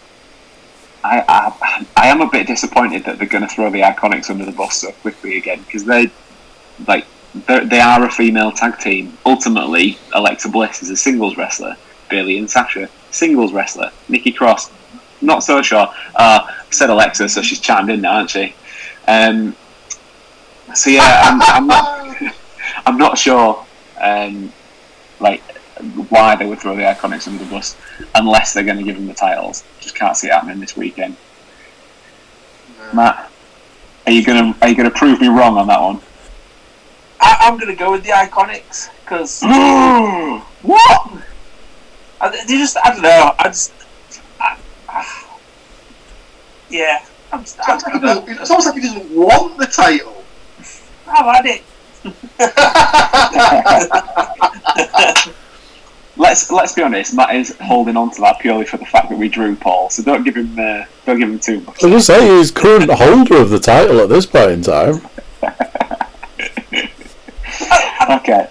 I, I, I am a bit disappointed that they're going to throw the Iconics under the bus so quickly again because they, like, they're, they are a female tag team. Ultimately, Alexa Bliss is a singles wrestler. Bayley and Sasha, singles wrestler. Nikki Cross, not so sure. Uh, said Alexa, so she's chimed in now, hasn't she? Um, so yeah, I'm, I'm not, I'm not sure, um, like, why they would throw the Iconics under the bus unless they're going to give them the titles. Just can't see it happening this weekend. Matt, are you gonna are you gonna prove me wrong on that one? I, I'm going to go with the Iconics because what? they just I don't know. I just I, I, yeah. I'm just, I'm, it's almost like he doesn't- it's almost like he doesn't want the title. I've had it. Let's let's be honest. Matt is holding on to that purely for the fact that we drew Paul. So don't give him uh, don't give him too much. I was say, he's current holder of the title at this point in time. Okay.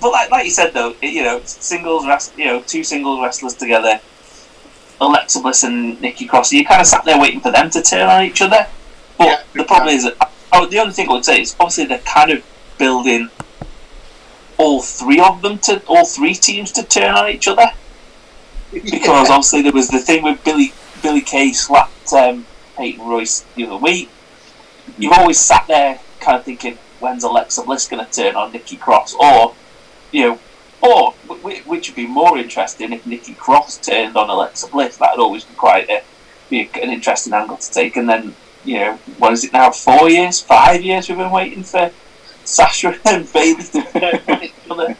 But like, like you said though, it, you know, singles, wrest- you know, two singles wrestlers together, Alexa Bliss and Nikki Cross. You kind of sat there waiting for them to turn on each other. But Yeah, the problem is, that, oh, the only thing I would say is obviously they're kind of building all three of them to all three teams to turn on each other because obviously there was the thing with Billie Billie Kay slapped um, Peyton Royce the other week. You've always sat there kind of thinking, when's Alexa Bliss going to turn on Nikki Cross? Or, you know, or wh- wh- which would be more interesting if Nikki Cross turned on Alexa Bliss. That would always be quite a, be a, an interesting angle to take. And then, you know, what is it now? Four years, five years we've been waiting for Sasha and Bayley to turn on each other.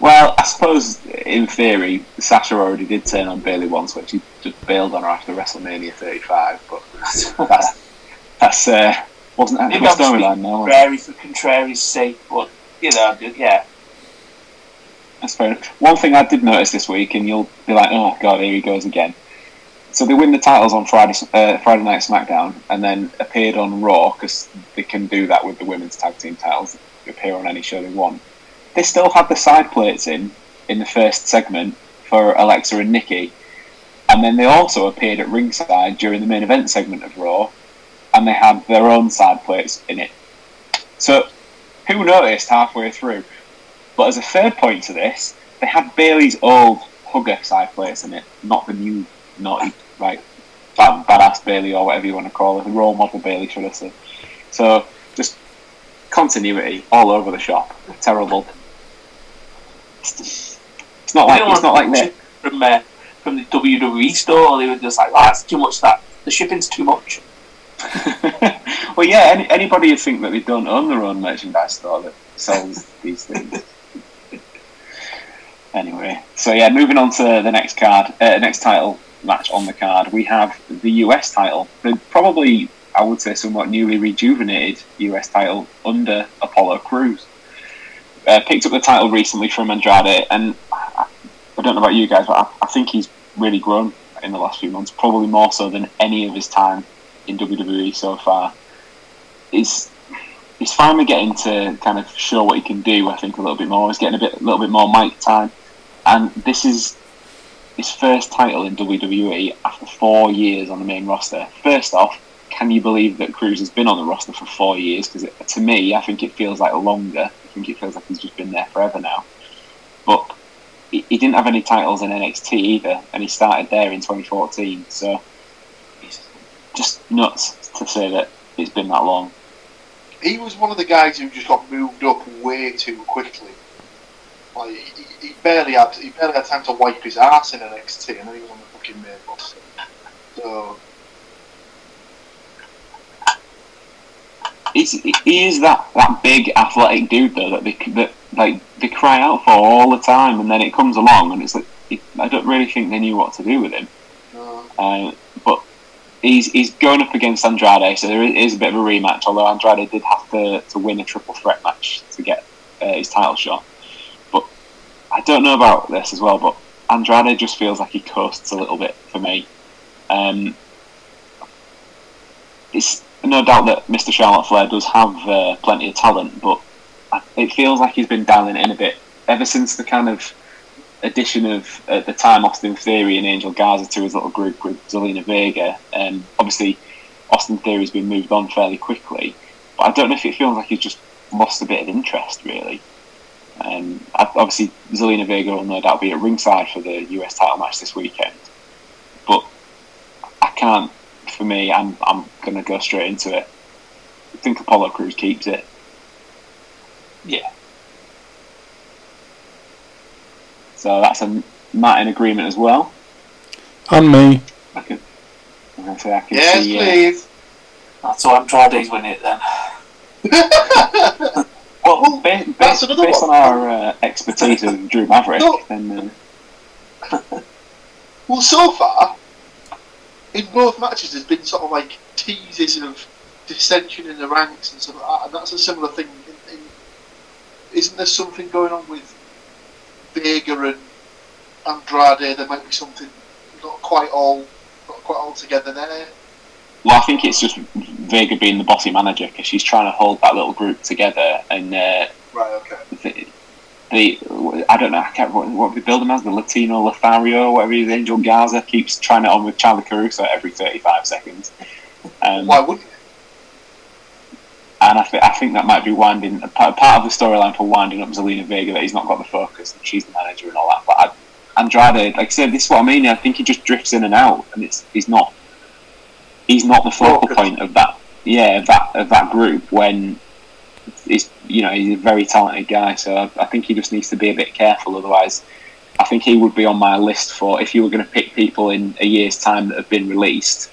Well, I suppose in theory, Sasha already did turn on Bayley once, which he just bailed on her after WrestleMania 35. But that's that's uh, wasn't that the Maybe I'm just storyline now. Contrary for contrary's sake, but you know, yeah. That's fair. enough. One thing I did notice this week, and you'll be like, "Oh God, here he goes again." So they win the titles on Friday, uh, Friday Night SmackDown, and then appeared on Raw because they can do that with the women's tag team titles. They appear on any show they want. They still had the side plates in in the first segment for Alexa and Nikki, and then they also appeared at ringside during the main event segment of Raw, and they had their own side plates in it. So who noticed halfway through? But as a third point to this, they had Bayley's old hugger side plates in it, not the new naughty, right, bad, badass Bayley or whatever you want to call it, the role model Bayley, should I say. So just continuity all over the shop. Terrible. It's, it's not like it's not like that. from uh, from the WWE store. They were just like, oh, that's too much. That the shipping's too much. well, yeah. Any, anybody who think that they don't own their own merchandise store that sells these things. Anyway, so yeah, moving on to the next card, uh, next title match on the card, we have the US title. The probably, I would say, somewhat newly rejuvenated US title under Apollo Crews. Uh, picked up the title recently from Andrade, and I, I don't know about you guys, but I, I think he's really grown in the last few months, probably more so than any of his time in WWE so far. He's he's finally getting to kind of show what he can do. I think a little bit more. He's getting a bit, a little bit more mic time. and this is his first title in WWE after four years on the main roster. First off, can you believe that Crews has been on the roster for four years? Because to me, I think it feels like longer. I think it feels like he's just been there forever now. But he, he didn't have any titles in NXT either, and he started there in 2014. So just nuts to say that it's been that long. He was one of the guys who just got moved up way too quickly. Like he, he barely had he barely had time to wipe his ass in an NXT, and then he was on the fucking main roster. So He's, he is that, that big athletic dude though that they that like they cry out for all the time, and then it comes along and it's like I don't really think they knew what to do with him. uh, Uh, he's he's going up against Andrade, so there is a bit of a rematch. Although Andrade did have to, to win a triple threat match to get uh, his title shot. But I don't know about this as well. But Andrade just feels like he coasts a little bit for me. Um, it's no doubt that Mr. Charlotte Flair does have uh, plenty of talent, but it feels like he's been dialing in a bit ever since the kind of addition of at the time Austin Theory and Angel Garza to his little group with Zelina Vega. Um, obviously, Austin Theory's been moved on fairly quickly, but I don't know if it feels like he's just lost a bit of interest really. Um, obviously, Zelina Vega will no doubt be at ringside for the US title match this weekend, but I can't. For me, I'm I'm going to go straight into it. I think Apollo Crews keeps it. Yeah. So that's a Matt in agreement as well. And me. I can, I'm gonna say I can yes, see. Uh, please. That's why Andrade's winning it then. well, ba- ba- based one. on our uh, expertise of Drew Maverick, No. then uh, Well, so far, in both matches, there's been sort of like teases of dissension in the ranks and stuff like that, and that's a similar thing. In, in, isn't there something going on with Vega and Andrade? There might be something not quite all not quite all together there. well, I think it's just Vega being the bossy manager because she's trying to hold that little group together, and uh, Right. Okay. the, the I don't know, I can't what, what we build him as the Latino Lothario, whatever he is, Angel Garza keeps trying it on with Charly Caruso every thirty-five seconds. Um, Why wouldn't? And I, th- I think that might be winding part, part of the storyline for winding up Zelina Vega that he's not got the focus and she's the manager and all that. But I, Andrade, like I said, this is what I mean. I think he just drifts in and out, and it's he's not he's not the focal Focus. point of that. Yeah, of that of that group when he's you know he's a very talented guy. So I, I think he just needs to be a bit careful. Otherwise, I think he would be on my list for if you were going to pick people in a year's time that have been released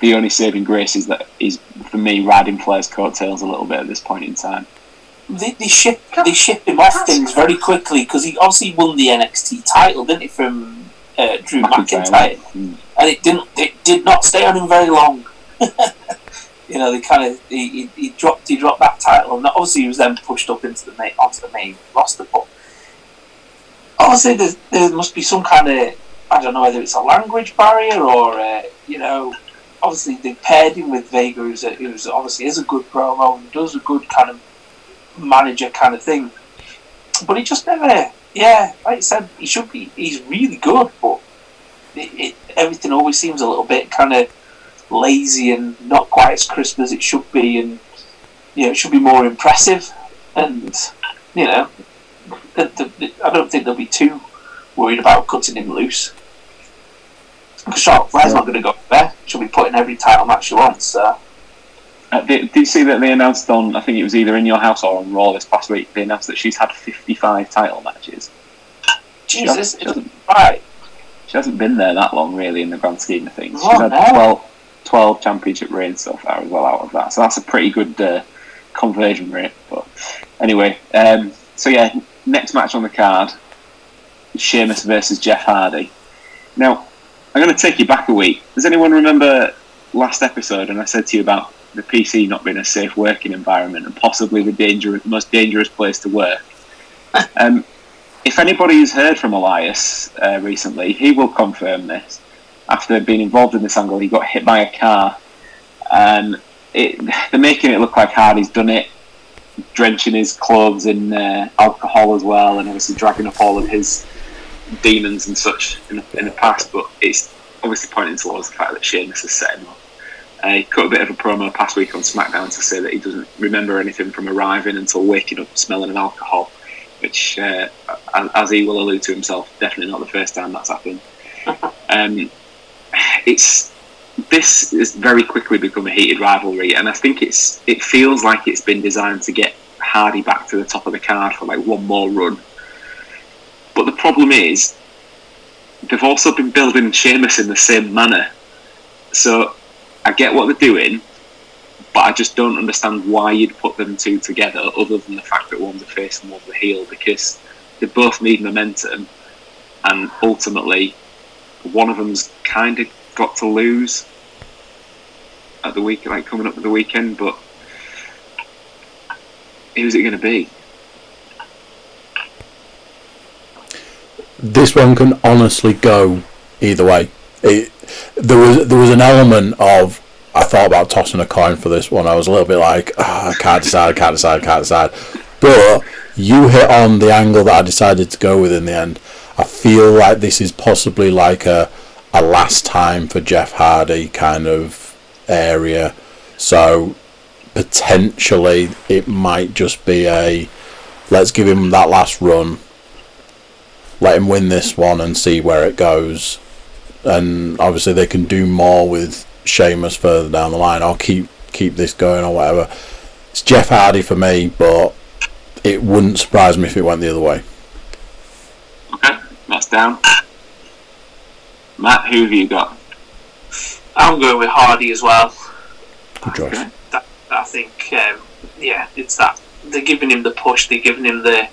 the only saving grace is that he's for me riding Flair's coattails a little bit at this point in time. They, they ship they ship him off things very quickly because he obviously won the NXT title, didn't he, from uh, Drew McIntyre, Mm. and it didn't it did not stay on him very long. you know, they kind of he, he, he dropped he dropped that title, and obviously he was then pushed up into the main onto the main roster. But obviously there, there must be some kind of I don't know whether it's a language barrier or uh, you know. Obviously, they paired him with Vega, who's, a, who's obviously is a good promo and does a good kind of manager kind of thing. But he just never, yeah, like I said, he should be. He's really good, but it, it, everything always seems a little bit kind of lazy and not quite as crisp as it should be, and you know, it should be more impressive. And you know, the, the, I don't think they'll be too worried about cutting him loose. Charlotte Flair's not going to go there. She'll be putting every title match she wants. So. Uh, did, did you see that they announced on? I think it was either in your house or on Raw this past week. They announced that she's had fifty-five title matches. Jesus, She hasn't, right. she hasn't been there that long, really, in the grand scheme of things. Oh, She's had no. 12, 12 championship reigns so far as well out of that. So that's a pretty good uh, conversion rate. But anyway, um, so yeah, next match on the card: Sheamus versus Jeff Hardy. Now, I'm going to take you back a week. Does anyone remember last episode? And I said to you about the PC not being a safe working environment and possibly the danger, most dangerous place to work. um, if anybody has heard from Elias uh, recently, he will confirm this. After being involved in this angle, he got hit by a car, and it, they're making it look like Hardy's done it. drenching his clothes in uh, alcohol as well, and obviously dragging up all of his demons and such in the, in the past. But it's obviously pointing towards the fact that Sheamus has set him up. Uh, he cut a bit of a promo past week on SmackDown to say that he doesn't remember anything from arriving until waking up smelling of alcohol, which, uh, as he will allude to himself, definitely not the first time that's happened. um, it's this has very quickly become a heated rivalry, and I think it's it feels like it's been designed to get Hardy back to the top of the card for like one more run. But the problem is, they've also been building Sheamus in the same manner. So I get what they're doing, but I just don't understand why you'd put them two together, other than the fact that one's a face and one's a heel, because they both need momentum, and ultimately, one of them's kind of got to lose at the week, like coming up at the weekend. But who's it going to be? This one can honestly go either way. It, there was there was an element of I thought about tossing a coin for this one. I was a little bit like oh, I can't decide, can't decide, can't decide. But you hit on the angle that I decided to go with in the end. I feel like this is possibly like a a last time for Jeff Hardy kind of area. So potentially it might just be a let's give him that last run, let him win this one and see where it goes. And obviously they can do more with Sheamus further down the line. I'll keep keep this going or whatever. It's Jeff Hardy for me, but it wouldn't surprise me if it went the other way. Okay, that's down. Matt, who have you got? I'm going with Hardy as well. Good choice. Okay. That, I think, um, yeah, it's that they're giving him the push. They're giving him the,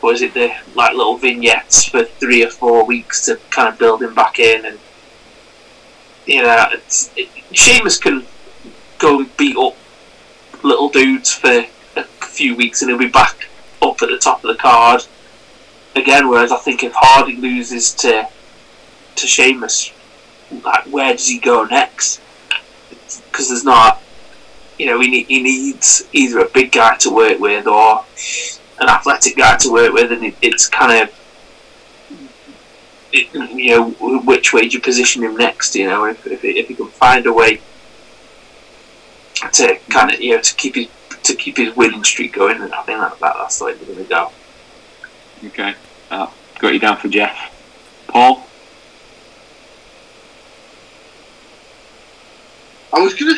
what is it, the like little vignettes for three or four weeks to kind of build him back in, and you know, it's, it, Sheamus can go and beat up little dudes for a few weeks, and he'll be back up at the top of the card again. Whereas I think if Hardy loses to to Sheamus, like where does he go next? Because there's not, you know, he, he needs either a big guy to work with or an athletic guy to work with, and it, it's kind of, it, you know, which way do you position him next? You know, if if, if he can find a way to kind of, you know, to keep his to keep his winning streak going, then I think that, that that's the way they're going to go. Okay, uh, got you down for Jeff. Paul. I was gonna,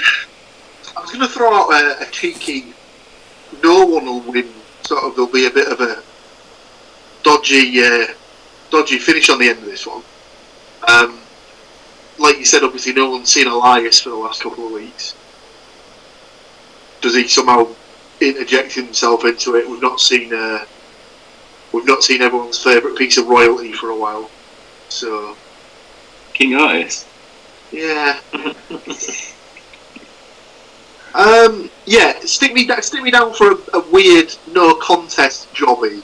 I was gonna throw out a, a cheeky. No one will win. Sort of, there'll be a bit of a dodgy, uh, dodgy finish on the end of this one. Um, like you said, obviously no one's seen Elias for the last couple of weeks. Does he somehow interject himself into it? We've not seen. Uh, we've not seen everyone's favourite piece of royalty for a while. So King Otis. yeah. um, yeah, stick me da- stick me down for a, a weird no contest jobby,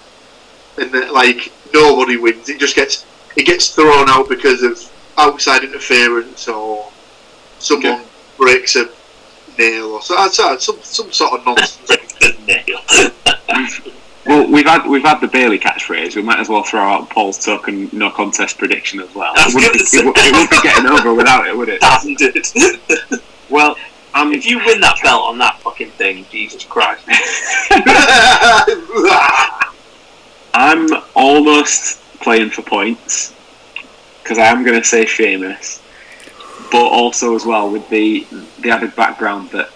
and that like nobody wins. It just gets it gets thrown out because of outside interference or someone Okay. breaks a nail or so, some some sort of nonsense. Well, we've had we've had the Bayley catchphrase. We might as well throw out Paul's token no contest prediction as well. It wouldn't, be, say- it, would, it would be getting over without it, would it? Standard. Well, um, if you win that belt on that fucking thing, Jesus Christ. I'm almost playing for points because I am going to say Sheamus, but also as well with the the added background that,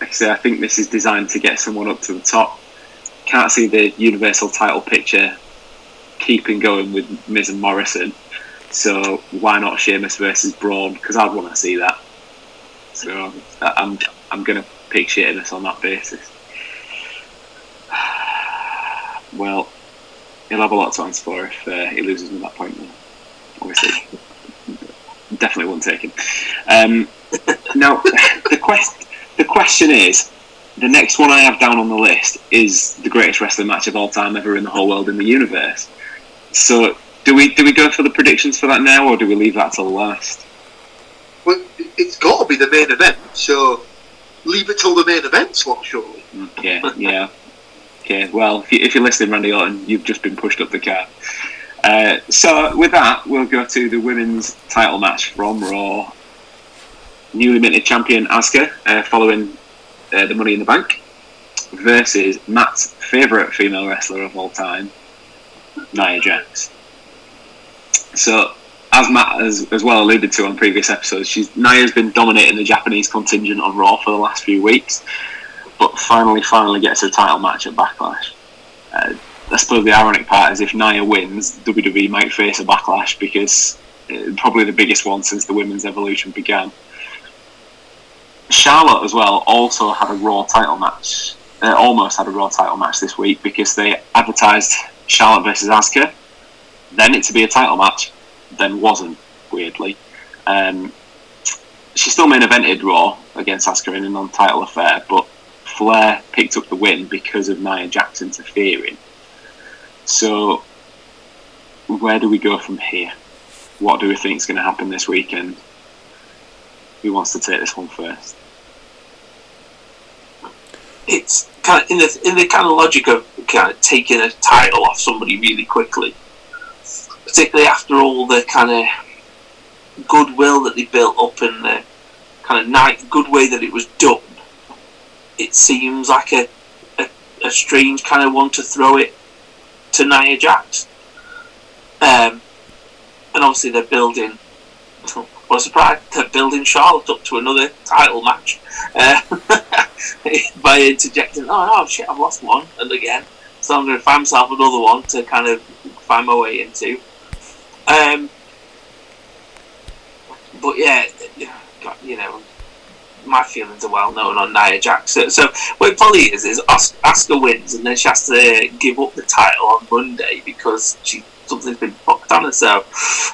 like I say, I think this is designed to get someone up to the top. Can't see the Universal title picture keeping going with Miz and Morrison, so why not Sheamus versus Braun? Because I'd want to see that. So I'm I'm to pick Sheamus on that basis. Well, he'll have a lot to answer for if uh, he loses at that point. Obviously, definitely won't take him. Um, now, the quest the question is, the next one I have down on the list is the greatest wrestling match of all time ever in the whole world in the universe. So, do we do we go for the predictions for that now, or do we leave that till last? It- it's got to be the main event, so leave it till the main event slot, surely. Yeah, yeah. Okay, well, if you're listening, Randy Orton, you've just been pushed up the card. Uh, so, with that, we'll go to the women's title match from Raw. Newly minted champion Asuka, uh, following uh, the Money in the Bank, versus Matt's favourite female wrestler of all time, Nia Jax. So, as Matt has as well alluded to on previous episodes, she's Nia's been dominating the Japanese contingent on Raw for the last few weeks, but finally, finally gets a title match at Backlash. Uh, I suppose the ironic part is if Nia wins, WWE might face a backlash because uh, probably the biggest one since the women's evolution began. Charlotte as well also had a Raw title match, uh, almost had a Raw title match this week because they advertised Charlotte versus Asuka, then it to be a title match, then wasn't weirdly. Um, she still main evented Raw against Asuka in a non-title affair, but Flair picked up the win because of Nia Jax interfering. So, where do we go from here? What do we think is going to happen this weekend? Who wants to take this one first? It's kind of in the in the kind of logic of kind of taking a title off somebody really quickly, particularly after all the kind of goodwill that they built up and the kind of nice, good way that it was done. It seems like a, a, a strange kind of one to throw it to Nia Jax. Um, and obviously they're building. What a surprise! They're building Charlotte up to another title match uh, by interjecting, "Oh, oh shit, I've lost one," and again, so I'm going to find myself another one to kind of find my way into. Um, but yeah, you know, my feelings are well known on Nia Jax. So, so what probably is is Os- Asuka wins, and then she has to give up the title on Monday because she something's been fucked on her. So,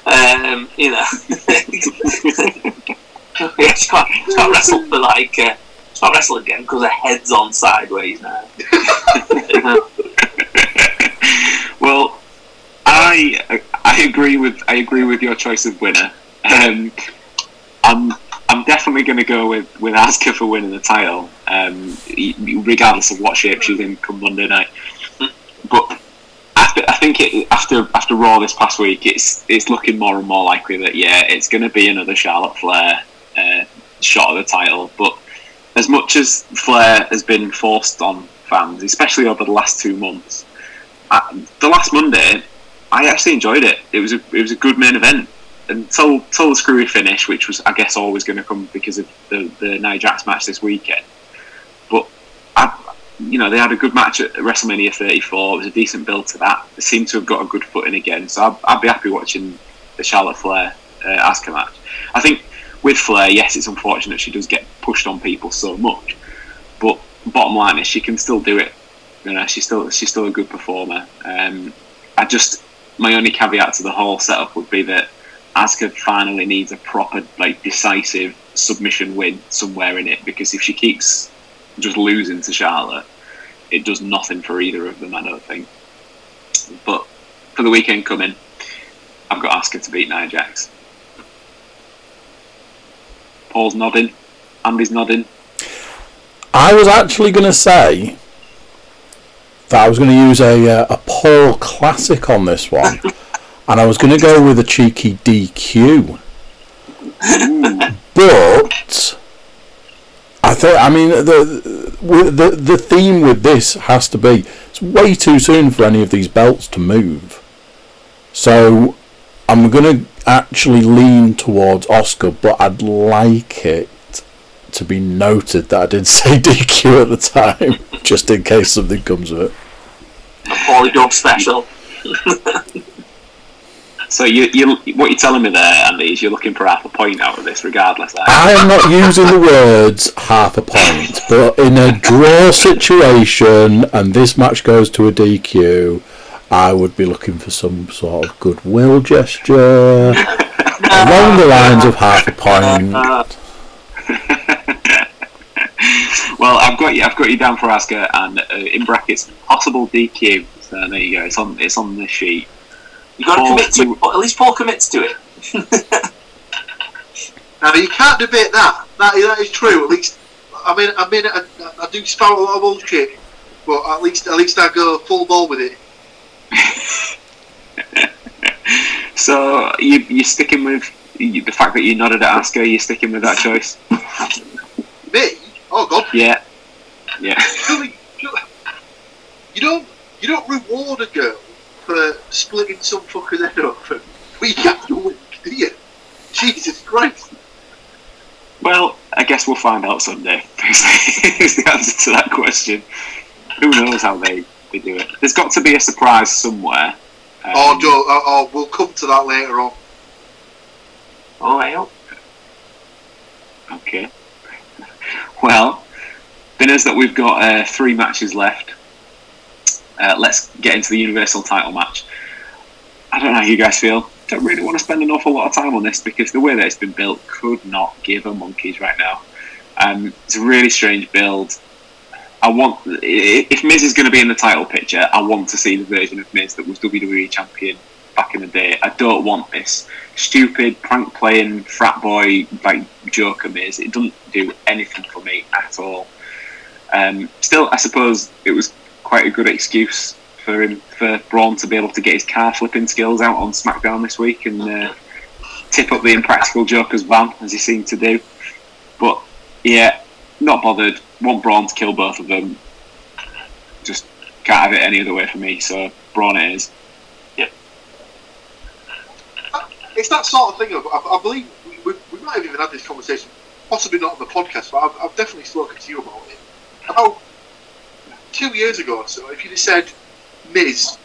um, you know, yeah, she can't, she can't wrestle for like. Uh, she can't wrestle again because her head's on sideways now. well, I I agree with I agree with your choice of winner. Um, I'm I'm definitely going to go with with Asuka for winning the title, um, regardless of what shape she's in come Monday night. But I think it, after after Raw this past week, it's it's looking more and more likely that yeah, it's going to be another Charlotte Flair uh, shot at the title. But as much as Flair has been forced on fans, especially over the last two months, uh, the last Monday, I actually enjoyed it. It was a it was a good main event until until the screwy finish, which was I guess always going to come because of the the Nia Jax match this weekend. But I, you know, they had a good match at WrestleMania 34. It was a decent build to that. They seem to have got a good footing again. So I'd, I'd be happy watching the Charlotte Flair uh, Asuka match. I think with Flair, yes, it's unfortunate she does get pushed on people so much, but bottom line is she can still do it. You know, she's still she's still a good performer. Um, I just my only caveat to the whole setup would be that Asuka finally needs a proper, like, decisive submission win somewhere in it because if she keeps just losing to Charlotte, it does nothing for either of them, I don't think. But for the weekend coming, I've got Asuka to beat Nia Jax. Paul's nodding. Andy's nodding. I was actually going to say that I was going to use a, uh, a Paul classic on this one. and I was going to go with a cheeky DQ. but I think I mean the, the the theme with this has to be it's way too soon for any of these belts to move. So I'm going to actually lean towards Asuka, but I'd like it to be noted that I did say DQ at the time, just in case something comes of it. A Paulie special. So you, you, what you're telling me there, Andy, is you're looking for half a point out of this, regardless. I am not using the words half a point, but in a draw situation, and this match goes to a DQ, I would be looking for some sort of goodwill gesture along the lines of half a point. Well, I've got you. I've got you down for Asuka, and uh, in brackets, possible DQ. So there you go. It's on. It's on the sheet. You got to commit to it. At least Paul commits to it. now you can't debate that. That that is true. At least, I mean, I mean, I, I do spout a lot of bullshit, but at least at least I go full ball with it. So you you're sticking with the fact that you nodded at Asuka. You're sticking with that choice. Me? Oh God! Yeah, yeah. Surely, you don't you don't reward a girl for splitting some fucker's head open week after week, do you? Jesus Christ! Well, I guess we'll find out someday. is the answer to that question. Who knows how they, they do it? There's got to be a surprise somewhere. Um, oh, Joe, oh, oh, we'll come to that later on. Oh, well. Okay. Well, being as that we've got uh, three matches left, uh, let's get into the Universal title match. I don't know how you guys feel. Don't really want to spend an awful lot of time on this because the way that it's been built could not give a monkeys right now. Um, it's a really strange build. I want if Miz is going to be in the title picture, I want to see the version of Miz that was WWE champion back in the day. I don't want this stupid prank playing frat boy like Joker Miz. It doesn't do anything for me at all. Um, still, I suppose it was quite a good excuse for him for Braun to be able to get his car flipping skills out on SmackDown this week and uh, tip up the impractical Joker's van as he seemed to do. But yeah, not bothered. Want Braun to kill both of them. Just can't have it any other way for me. So Braun it is. It's that sort of thing. Of, I, I believe we, we, we might have even had this conversation, possibly not on the podcast, but I've, I've definitely spoken to you about it. About two years ago or so, if you'd have said Miz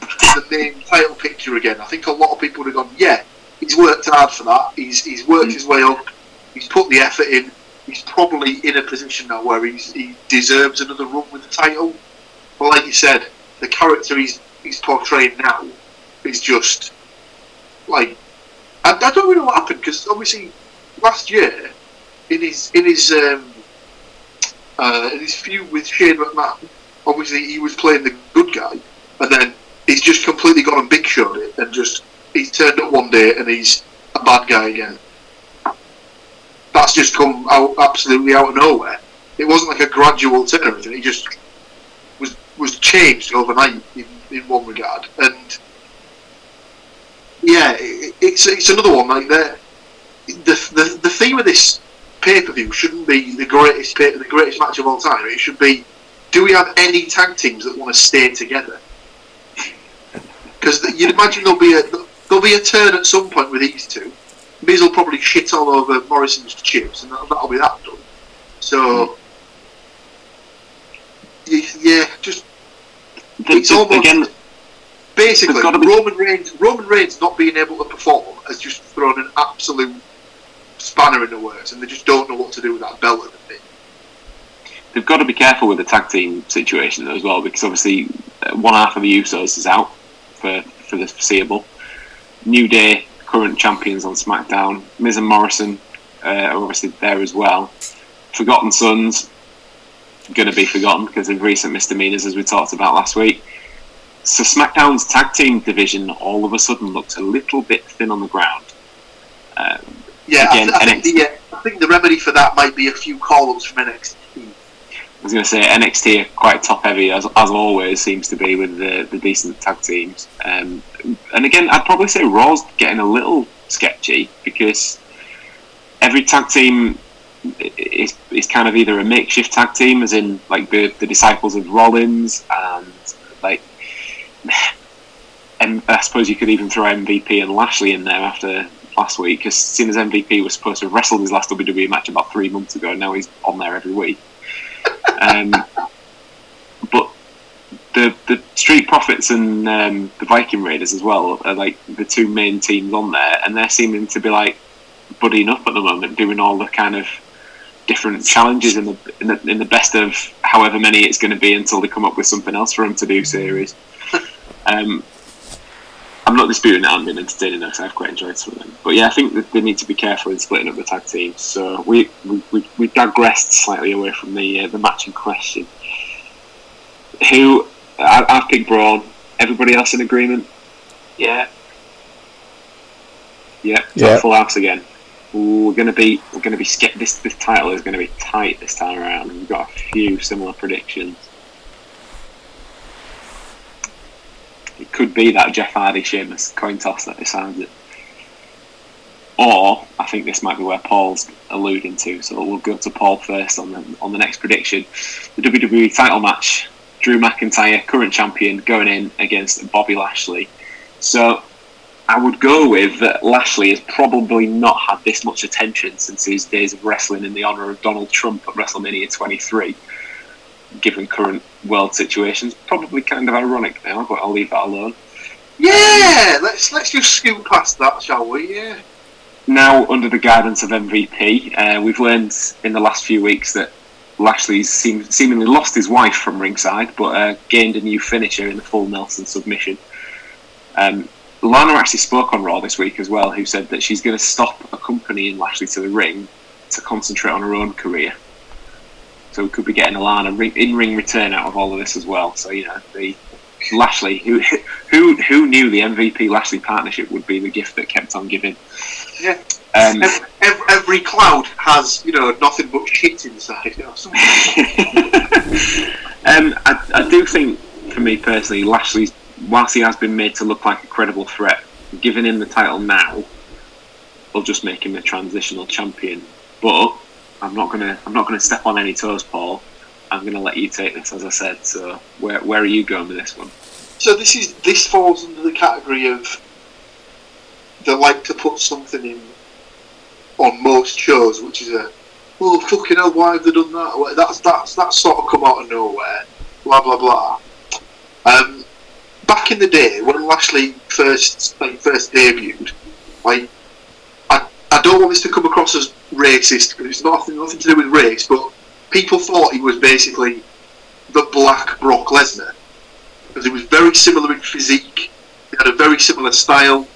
the main title picture again, I think a lot of people would have gone, yeah, he's worked hard for that. He's he's worked Mm. his way up. He's put the effort in. He's probably in a position now where he's, he deserves another run with the title. But like you said, the character he's he's portraying now is just like I, I don't really know what happened because obviously last year in his in his um, uh, in his feud with Shane McMahon, obviously he was playing the good guy, and then he's just completely gone and big showed it, and just he's turned up one day and he's a bad guy again. That's just come out absolutely out of nowhere. It wasn't like a gradual turn or anything. He just was was changed overnight in, in one regard, and yeah, it, it's it's another one like that. The, the the theme of this pay per view shouldn't be the greatest pay, the greatest match of all time. It should be, do we have any tag teams that want to stay together? Because you'd imagine there'll be a there'll be a turn at some point with these two. Miz will probably shit all over Morrison's chips, and that'll, that'll be that done. So, hmm. y- yeah, just The- it's the- almost again, basically Roman Reigns. Roman Reigns not being able to perform has just thrown an absolute spanner in the works, and they just don't know what to do with that belt at the minute. they've got to be careful with the tag team situation as well because obviously uh, one half of the Usos is out for for the foreseeable. New Day, current champions on SmackDown. Miz and Morrison uh, are obviously there as well. Forgotten Sons going to be forgotten because of recent misdemeanors, as we talked about last week. So SmackDown's tag team division all of a sudden looks a little bit thin on the ground. Um, Yeah, Again, I, th- I, think the, uh, I think the remedy for that might be a few call-ups from NXT. I was going to say NXT are quite top heavy as, as always seems to be with the, the decent tag teams. Um, and again, I'd probably say Raw's getting a little sketchy because every tag team is, is kind of either a makeshift tag team, as in like the, the disciples of Rollins, and like, and I suppose you could even throw MVP and Lashley in there after last week, because seeing as MVP was supposed to wrestle his last WWE match about three months ago, now he's on there every week. Um, but the the Street Profits and um, the Viking Raiders as well are like the two main teams on there, and they're seeming to be like buddying up at the moment, doing all the kind of different challenges in the in the, in the best of however many it's going to be until they come up with something else for them to do series. Um, I'm not disputing that I'm been entertaining because I've quite enjoyed some of them. But yeah, I think that they need to be careful in splitting up the tag teams. So we we, we, we digressed slightly away from the uh, the match in question. Who I, I've picked Braun. Everybody else in agreement? Yeah. Yeah, Yeah. full house again. Ooh, we're gonna be we're gonna be. This this title is gonna be tight this time around. We've got a few similar predictions. It could be that Jeff Hardy Sheamus coin toss that decides it. Or I think this might be where Paul's alluding to. So we'll go to Paul first on the on the next prediction. The WWE title match: Drew McIntyre, current champion, going in against Bobby Lashley. So I would go with that Lashley has probably not had this much attention since his days of wrestling in the honour of Donald Trump at WrestleMania 23. Given current world situations, probably kind of ironic now, but I'll leave that alone. Yeah, let's let's just scoot past that, shall we? Yeah. now under the guidance of MVP, uh, we've learned in the last few weeks that Lashley's seem, seemingly lost his wife from ringside, but uh, gained a new finisher in the full Nelson submission. Um, Lana actually spoke on Raw this week as well, who said that she's going to stop accompanying Lashley to the ring to concentrate on her own career. So we could be getting a Lana ring, in-ring return out of all of this as well. So you know the Lashley, who who who knew the MVP Lashley partnership would be the gift that kept on giving. Yeah. Um, Every, every, every cloud has, you know, nothing but shit inside. You know, something. um, I, I do think, for me personally, Lashley's, whilst he has been made to look like a credible threat, giving him the title now will just make him a transitional champion. But I'm not gonna, I'm not gonna step on any toes, Paul. I'm gonna let you take this, as I said. So, where, where are you going with this one? So this is this falls under the category of they like to put something in on most shows, which is a oh fucking hell, why have they done that? That's that's that's sort of come out of nowhere. Blah blah blah. Um, back in the day when Lashley first like, first debuted, like I don't want this to come across as racist because it's nothing nothing to do with race, but people thought he was basically the black Brock Lesnar because he was very similar in physique. He had a very similar style,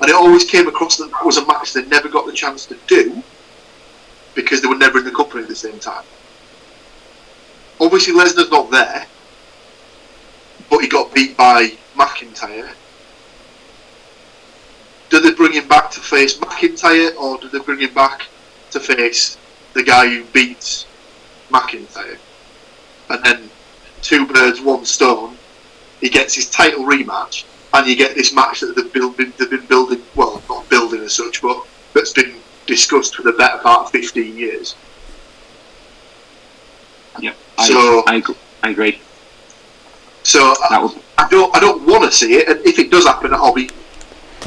and it always came across that that was a match they never got the chance to do because they were never in the company at the same time. Obviously, Lesnar's not there, but he got beat by McIntyre. Do they bring him back to face McIntyre, or do they bring him back to face the guy who beats McIntyre? And then two birds, one stone. He gets his title rematch, and you get this match that they've, build, been, they've been building. Well, not building as such, but that's been discussed for the better part of fifteen years. Yeah, I, So- I, agree- I agree. So I, I don't, I don't want to see it, and if it does happen, I'll be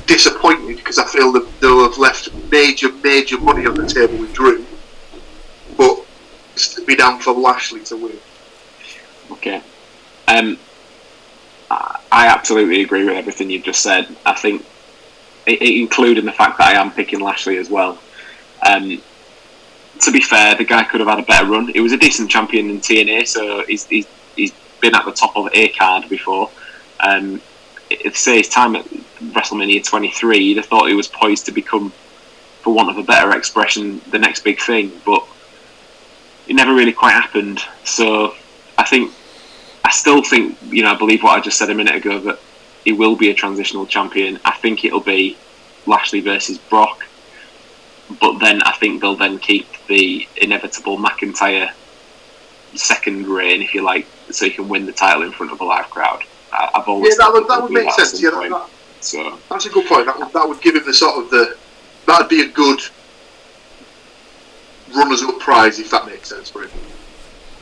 disappointed because I feel that they'll have left major, major money on the table with Drew. But it's be down for Lashley to win. Okay. Um, I absolutely agree with everything you've just said. I think, i- i- including the fact that I am picking Lashley as well. Um, to be fair, the guy could have had a better run. He was a decent champion in TNA, so he's, he's, he's been at the top of A card before. Um, if say his time at WrestleMania 23, you'd have thought he was poised to become, for want of a better expression, the next big thing, but it never really quite happened. So I think I still think, you know, I believe what I just said a minute ago that he will be a transitional champion. I think it'll be Lashley versus Brock, but then I think they'll then keep the inevitable McIntyre second reign, if you like, so he can win the title in front of a live crowd. I- I've Yeah, that would, that would make sense. some Yeah, that, that, So that's a good point. That would, that would give him the sort of the that'd be a good runners-up prize if that makes sense for him.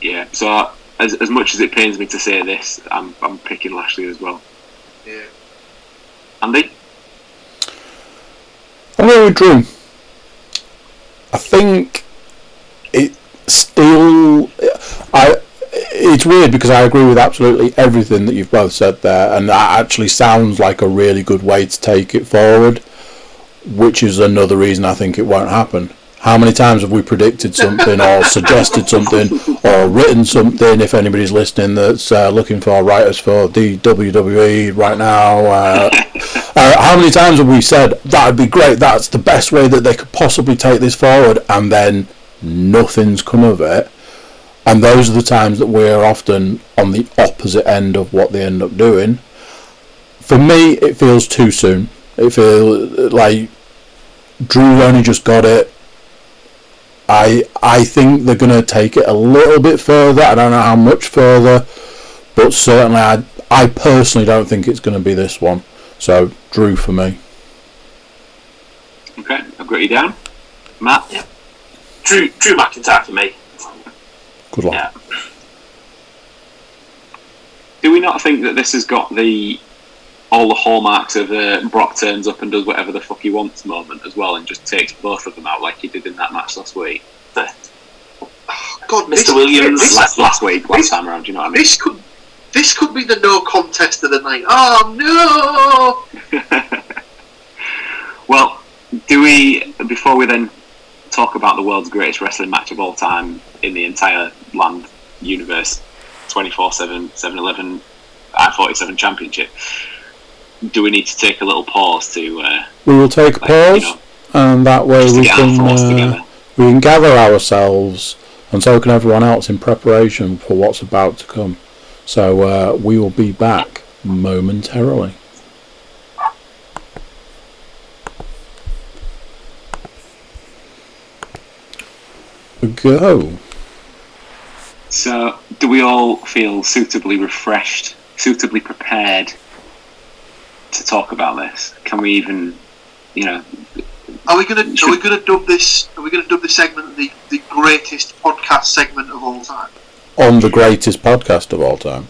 yeah, so as, as much as it pains me to say this, I'm, I'm picking Lashley as well. Yeah. Andy, I'm going with Drew. I think it still. I. It's weird because I agree with absolutely everything that you've both said there, and that actually sounds like a really good way to take it forward. Which is another reason I think it won't happen. How many times have we predicted something or suggested something or written something? If anybody's listening that's uh, looking for writers for the WWE right now, uh, uh, how many times have we said that would be great? That's the best way that they could possibly take this forward, and then nothing's come of it. And those are the times that we're often on the opposite end of what they end up doing. For me, it feels too soon. It feels like Drew only just got it. I I think they're going to take it a little bit further. I don't know how much further, but certainly I I personally don't think it's going to be this one. So Drew for me. Okay, I've got you down. Matt? Yeah. Drew Drew McIntyre for me. Good luck. Yeah. Do we not think that this has got the all the hallmarks of uh, Brock turns up and does whatever the fuck he wants moment as well, and just takes both of them out like he did in that match last week? God, Mr. this- Williams. This, Last, last week, last time around, do you know what I mean? this could this could be the no contest of the night. Oh no! well, do we, before we then talk about the world's greatest wrestling match of all time in the entire land universe, 24 7, 7 11, I 47 championship, do we need to take a little pause to, uh, We will take a like, pause, you know, and that way we can uh, we can gather ourselves, and so can everyone else in preparation for what's about to come. So uh, we will be back momentarily. Go. So, do we all feel suitably refreshed, suitably prepared to talk about this? Can we even, you know, Are we gonna are we gonna dub this? Are we gonna dub this segment the the greatest podcast segment of all time? On the greatest podcast of all time.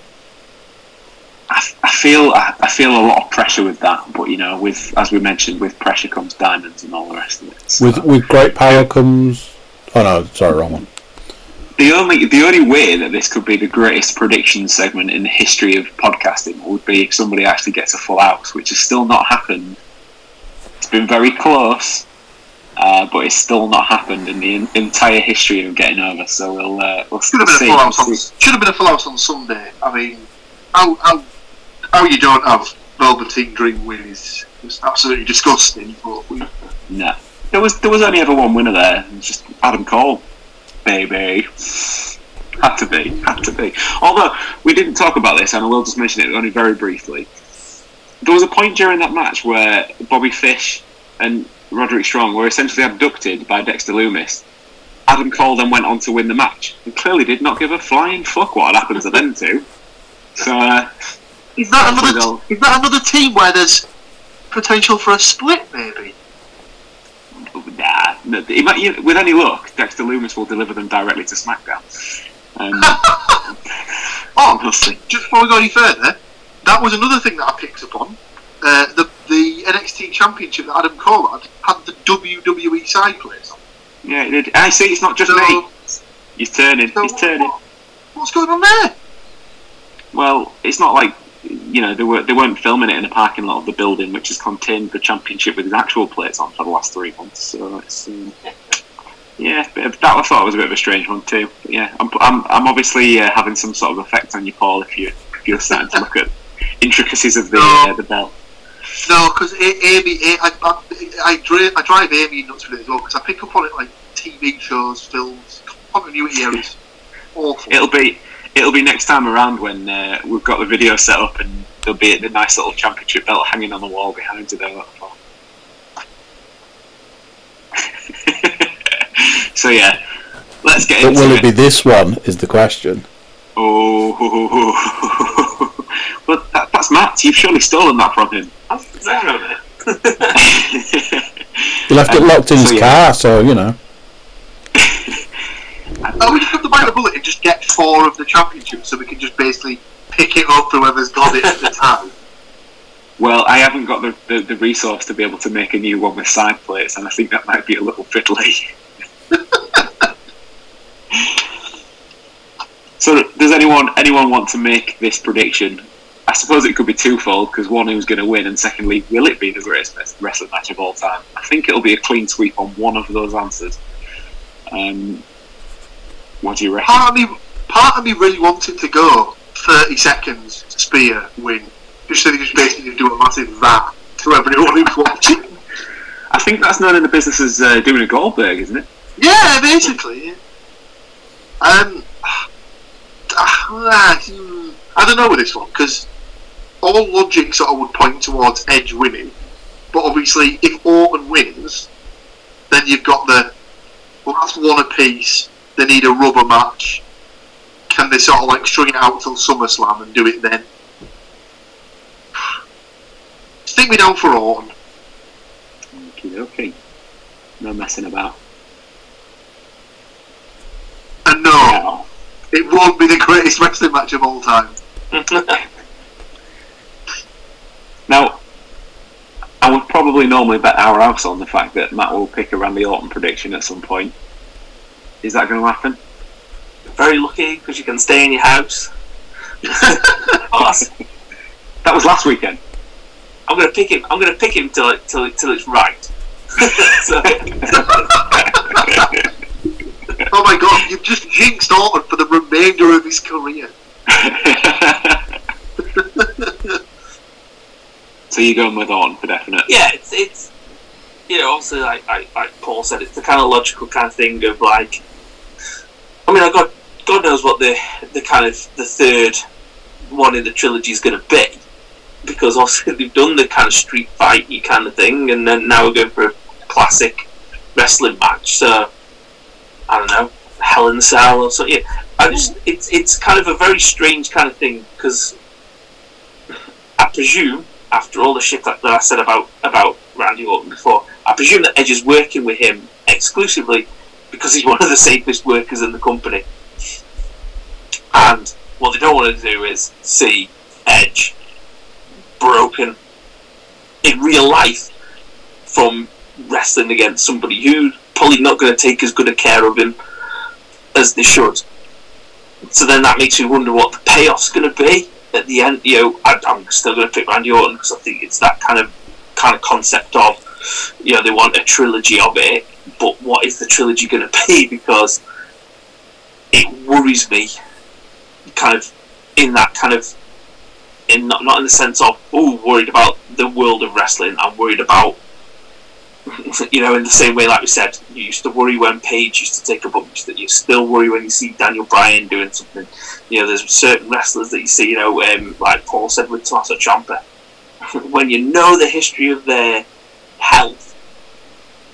I, I feel I, I feel a lot of pressure with that, but you know, with as we mentioned, with pressure comes diamonds and all the rest of it. So With with great power comes. Oh no, sorry, wrong one. the only the only way that this could be the greatest prediction segment in the history of podcasting would be if somebody actually gets a full house, which has still not happened. It's been very close, uh, but it's still not happened in the in, entire history of getting over. So we'll uh, we'll Should have been a full house on should have been a full house on Sunday. I mean, how how how you don't have Velveteen Dream win is, is absolutely disgusting. But we, No, there was there was only ever one winner there. It was just Adam Cole, baby. Had to be, had to be. Although we didn't talk about this, and I will just mention it only very briefly. There was a point during that match where Bobby Fish and Roderick Strong were essentially abducted by Dexter Lumis. Adam Cole then went on to win the match, and clearly did not give a flying fuck what had happened to them two. So uh, is that another is that another team where there's potential for a split? Maybe. Nah, might, you- with any luck, Dexter Lumis will deliver them directly to SmackDown. Um, Oh, honestly, just before we go any further, that was another thing that I picked up on. Uh, the the NXT Championship that Adam Cole had had the WWE side plates on. yeah, it did. I see. It's not just So, me. He's turning. so He's turning. what- what's going on there? Well, it's not like you know they were they weren't filming it in the parking lot of the building, which has contained the championship with his actual plates on for the last three months. So it's um, yeah, that I thought was a bit of a strange one too. But yeah, I'm I'm, I'm obviously uh, having some sort of effect on you, Paul, if you if you're starting to look at intricacies of the No. uh, the belt. No, because Amy, A- I, I, I, dri- I drive Amy nuts with it as well because I pick up on it like TV shows, films, continuity errors. Awful. It'll be it'll be next time around when uh, we've got the video set up and there'll be the nice little championship belt hanging on the wall behind you there. so yeah, let's get But will it. it be this one? Is the question. Oh, well, that, that's Matt. You've surely stolen that from him. I'm there on it. He left it Um, locked in so his yeah. car, so you know. Are we just have to buy the bullet and just get four of the championships so we can just basically pick it up whoever's got it at the time? Well, I haven't got the, the, the resource to be able to make a new one with side plates, and I think that might be a little fiddly. so, does anyone anyone want to make this prediction? I suppose it could be twofold because one, who's going to win, and secondly, will it be the greatest wrestling match of all time? I think it'll be a clean sweep on one of those answers. Um, what do you reckon? Part of me, part of me really wanted to go 30 seconds spear win, just so they just basically do a massive VAT to everyone who's watching. I think that's known in the business as uh, doing a Goldberg, isn't it? Yeah, basically. Um, ah, I don't know with this one because all logic sort of would point towards Edge winning, but obviously if Orton wins, then you've got the well, that's one apiece. They need a rubber match. Can they sort of like string it out till SummerSlam and do it then? take me down for Orton. Okay, okay. No messing about. And no, it won't be the greatest wrestling match of all time. Now, I would probably normally bet our house on the fact that Matt will pick a Randy Orton prediction at some point. Is that going to happen? Very lucky because you can stay in your house. Awesome. That was last weekend. I'm gonna pick him. I'm gonna pick him till it, till it, till it's right. Oh my god, you've just jinxed Orton for the remainder of his career. so you're going with Orton for definite? yeah, it's it's you know obviously like, like like Paul said, it's the kind of logical kind of thing of like. I mean, I got God knows what the the kind of the third one in the trilogy is going to be, because obviously they've done the kind of street fighty kind of thing, and then now we're going for a classic wrestling match. So I don't know, Hell in the Cell or something. Yeah, I just it's it's kind of a very strange kind of thing because I presume after all the shit that, that I said about about Randy Orton before, I presume that Edge is working with him exclusively because he's one of the safest workers in the company. And what they don't want to do is see Edge broken in real life from wrestling against somebody who's probably not going to take as good a care of him as they should. So then that makes me wonder what the payoff's going to be at the end. You know, I, I'm still going to pick Randy Orton because I think it's that kind of kind of concept of you know they want a trilogy of it, but what is the trilogy going to be? Because it worries me, kind of in that kind of in not not in the sense of oh worried about the world of wrestling. I'm worried about you know in the same way like we said you used to worry when Paige used to take a bump that you still worry when you see Daniel Bryan doing something. You know there's certain wrestlers that you see you know um, like Paul said with Tommaso Ciampa when you know the history of their health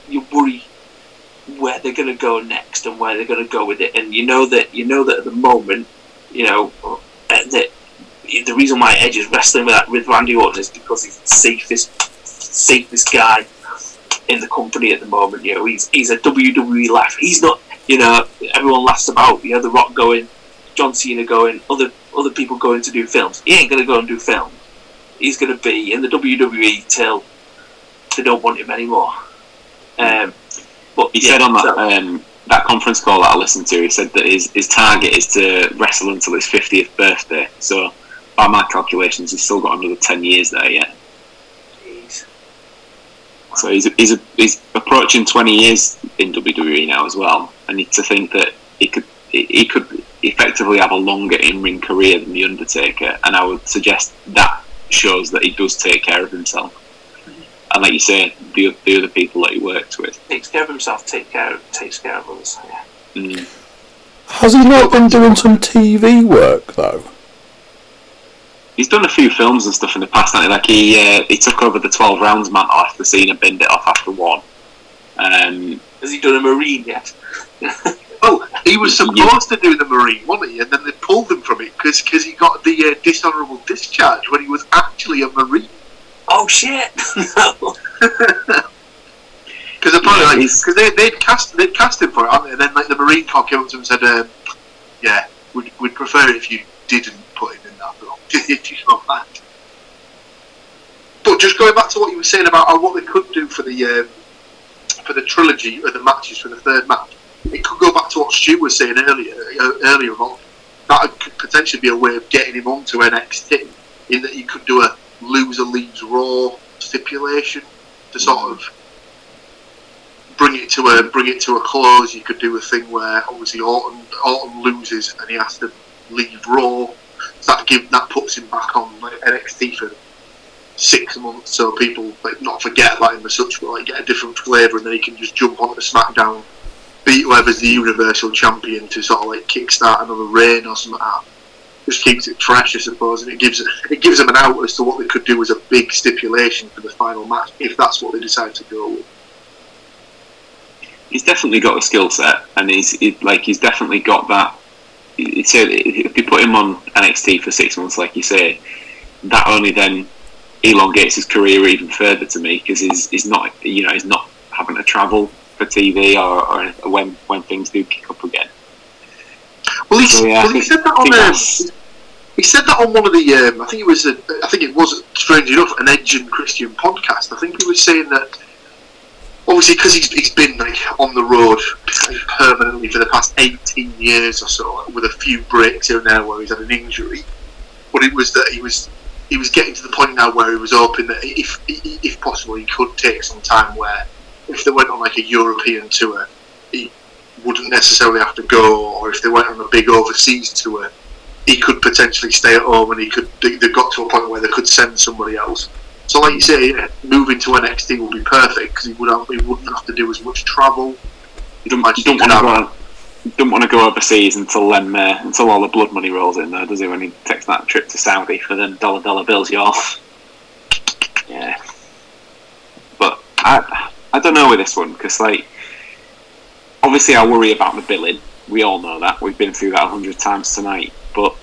you worry where they're going to go next and where they're going to go with it and you know that you know that at the moment you know uh, that the reason why Edge is wrestling with, that, with Randy Orton is because he's the safest safest guy in the company at the moment. You know, he's he's a WWE laugh. He's not. You know, everyone laughs about you know the Rock going, John Cena going, other other people going to do films. He ain't gonna go and do films. He's gonna be in the WWE till they don't want him anymore. Um, but He yeah, said on that so- um, that conference call that I listened to, he said that his, his target is to wrestle until his 50th birthday. So, by my calculations, he's still got another 10 years there yet. Jeez. So he's, he's, he's approaching 20 years in WWE now as well. And to think that he could he could effectively have a longer in-ring career than the Undertaker, and I would suggest that shows that he does take care of himself. And like you say, the, the other people that he works with. takes care of himself, take care takes care of others. Yeah. Mm. Has he not been doing some TV work though? He's done a few films and stuff in the past. hasn't he? Like he uh, he took over the 12 rounds mantle after Cena binned it off after one. Um, Has he done a marine yet? Oh, he was supposed to do the Marine, wasn't he? And then they pulled him from it because he got the uh, dishonourable discharge when he was actually a Marine. Oh shit! no. Because apparently, like, because they they'd cast they'd cast him for it, and then like the Marine Corps came up to him and said, um, "Yeah, we'd, we'd prefer it if you didn't put him in that role." If you know that. But just going back to what you were saying about uh, what they could do for the um, for the trilogy or the matches for the third match, it could go back to what Stu was saying earlier. Uh, earlier about that could potentially be a way of getting him onto NXT, in that you could do a loser leaves Raw stipulation to sort of bring it to a bring it to a close. You could do a thing where obviously Orton Orton loses and he has to leave Raw. That give that puts him back on NXT for six months, so people like not forget about him as such, but like get a different flavour, and then he can just jump onto SmackDown, beat whoever's the Universal Champion to sort of like kickstart another reign or something. like. Just keeps it fresh, I suppose, and it gives it gives them an out as to what they could do as a big stipulation for the final match if that's what they decide to go with. he's definitely got a skill set, and he's he, like he's definitely got that. So if you put him on NXT for six months, like you say, that only then elongates his career even further to me because he's, he's not you know he's not having to travel for TV or, or when when things do kick up again. Well, he, So, yeah, well, he said that on. Um, he said that on one of the. Um, I think it was. A, I think it was strange enough an Edge Christian podcast. I think he was saying that. Obviously, because he's, he's been like on the road permanently for the past 18 years or so, with a few breaks here and there where he's had an injury. But it was that he was he was getting to the point now where he was hoping that if if possible he could take some time where if they went on like a European tour, wouldn't necessarily have to go, or if they went on a big overseas tour, he could potentially stay at home and he could they, got to a point where they could send somebody else. So, like you say, moving to NXT would be perfect because he would he wouldn't have to do as much travel. You don't, you don't want to go. Don't want to go overseas until um, uh, until all the blood money rolls in, though, does he? When he takes that trip to Saudi for them dollar dollar bills, you off. Yeah, but I I don't know with this one because like obviously I worry about the billing. We all know that. We've been through that a hundred times tonight, but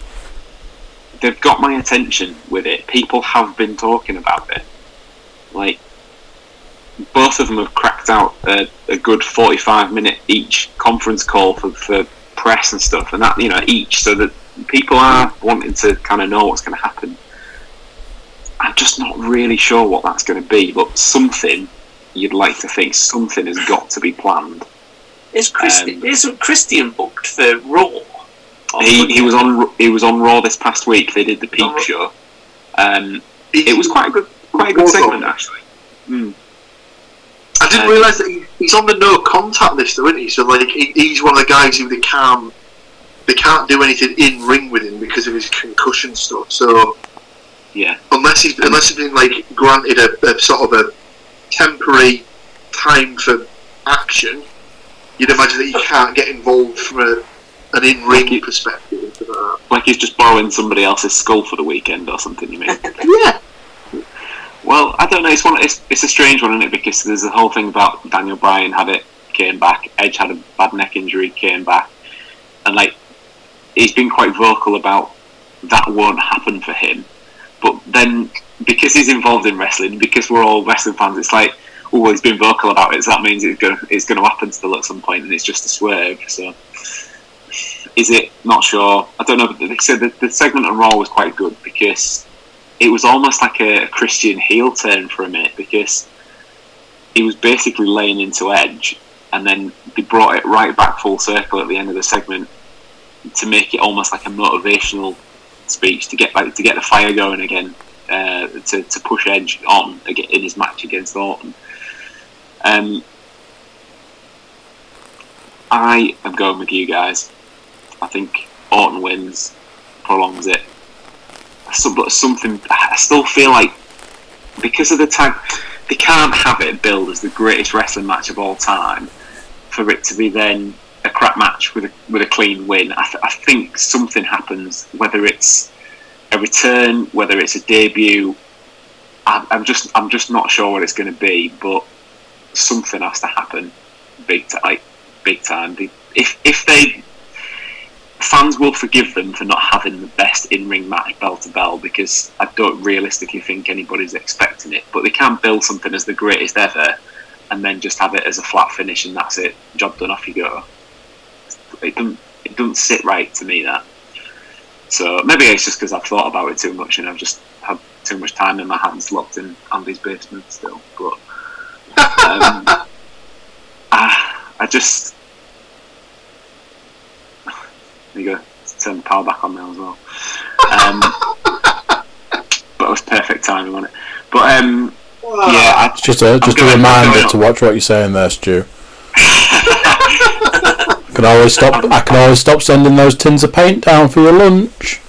they've got my attention with it. People have been talking about it, like both of them have cracked out a, a good 45 minute each conference call for, for press and stuff and that you know each so that people are wanting to kind of know what's going to happen. I'm just not really sure what that's going to be but something you'd like to think something has got to be planned Is Christi- Um, is Christian booked for Raw? He, he was on he was on raw this past week they did the peep Oh. show um, it was quite a good quite a good segment actually Hmm. I didn't Um, realise that he, he's on the no contact list, though, isn't he? So like he, he's one of the guys who they can't they can't do anything in ring with him because of his concussion stuff. So yeah unless he's unless he's been like granted a, a sort of a temporary time for action, you'd imagine that you can't get involved from a, an in ring perspective. like he's just borrowing somebody else's skull for the weekend or something you mean Yeah, Well, I don't know. It's one. It's, it's a strange one, isn't it? Because there's a whole thing about Daniel Bryan had it, came back. Edge had a bad neck injury, came back, and like he's been quite vocal about that won't happen for him. But then, because he's involved in wrestling, because we're all wrestling fans, it's like, he's been vocal about it. So that means it's going to going to happen still at some point, and it's just a swerve. So. Is it? Not sure. I don't know. But they said the, the segment on Raw was quite good because it was almost like a Christian heel turn for a minute because he was basically laying into Edge, and then they brought it right back full circle at the end of the segment to make it almost like a motivational speech to get like to get the fire going again, uh, to to push Edge on in his match against Orton. Um, I am going with you guys. I think Orton wins, prolongs it something. I still feel like because of the tag, they can't have it billed as the greatest wrestling match of all time for it to be then a crap match with a with a clean win. I, th- I think something happens, whether it's a return, whether it's a debut. I'm just I'm just not sure what it's going to be, but something has to happen, big time, like big time. If if they fans will forgive them for not having the best in-ring match bell to bell because I don't realistically think anybody's expecting it. But they can't build something as the greatest ever and then just have it as a flat finish and that's it. Job done. Off you go. It doesn't. It doesn't sit right to me that. So maybe it's just because I've thought about it too much and I've just had too much time in my hands locked in Andy's basement still. But um, I, I just there you go. Turn the power back on now as well. Um, but it was perfect timing on it. But um, yeah, I, just a just a I'm reminder to watch what you're saying there, Stu. I can always stop. I can always stop sending those tins of paint down for your lunch.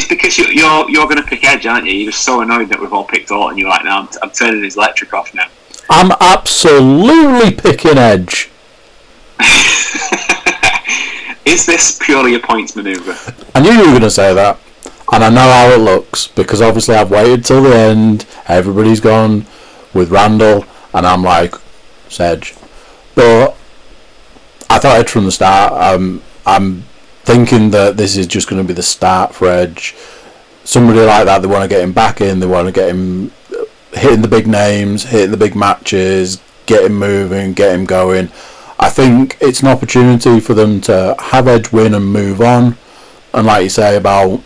It. It's because you, you're you're going to pick Edge, aren't you? You're just so annoyed that we've all picked Orton. You're like, now I'm, I'm turning his electric off now. I'm absolutely picking Edge. Is this purely a points maneuver? I knew you were going to say that, and I know how it looks because obviously I've waited till the end. Everybody's gone with Randall, and I'm like, Sedge. But I thought Edge from the start. Um, I'm thinking that this is just going to be the start for Edge. somebody like that, they want to get him back in. They want to get him hitting the big names, hitting the big matches, get him moving, get him going. I think it's an opportunity for them to have Edge win and move on. And like you say about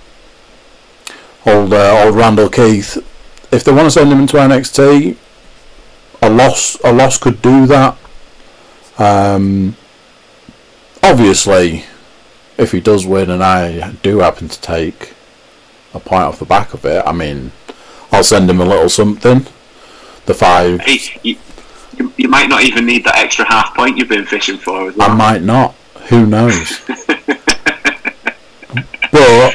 old uh, old Randall Keith, if they want to send him into NXT, a loss a loss could do that. Um, obviously, if he does win, and I do happen to take a point off the back of it, I mean, I'll send him a little something. The five. Hey, you, you, might not even need that extra half point you've been fishing for as well. I might not. Who knows? but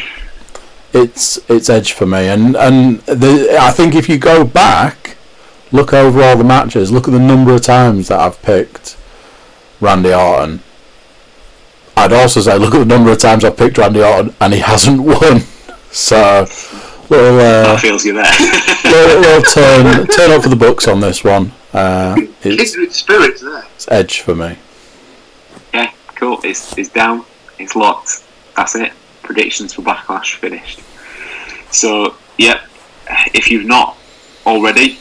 it's it's edge for me, and and the, I think if you go back, look over all the matches, look at the number of times that I've picked Randy Orton. I'd also say look at the number of times I've picked Randy Orton and he hasn't won. So little uh, that feels you there. little, little turn turn up for the books on this one. Uh, it's, Kindred spirits there. it's edge for me. yeah, cool. It's, it's down. It's locked. That's it. Predictions for Backlash finished. So, yep. If you've not already,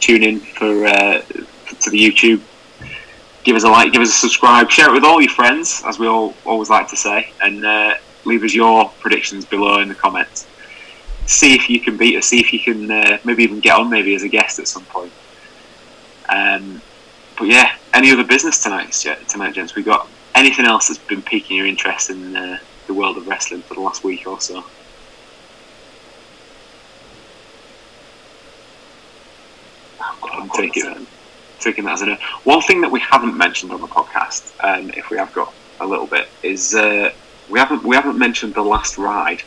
tune in for uh, to the YouTube. Give us a like, give us a subscribe, share it with all your friends, as we all always like to say, and uh, leave us your predictions below in the comments. See if you can beat us. See if you can uh, maybe even get on maybe as a guest at some point. Um, but yeah, any other business tonight, tonight, gents? We got anything else that's been piquing your interest in uh, the world of wrestling for the last week or so? I'm taking that, taking that as a. One thing that we haven't mentioned on the podcast, um, if we have got a little bit, is uh, we haven't we haven't mentioned the last ride.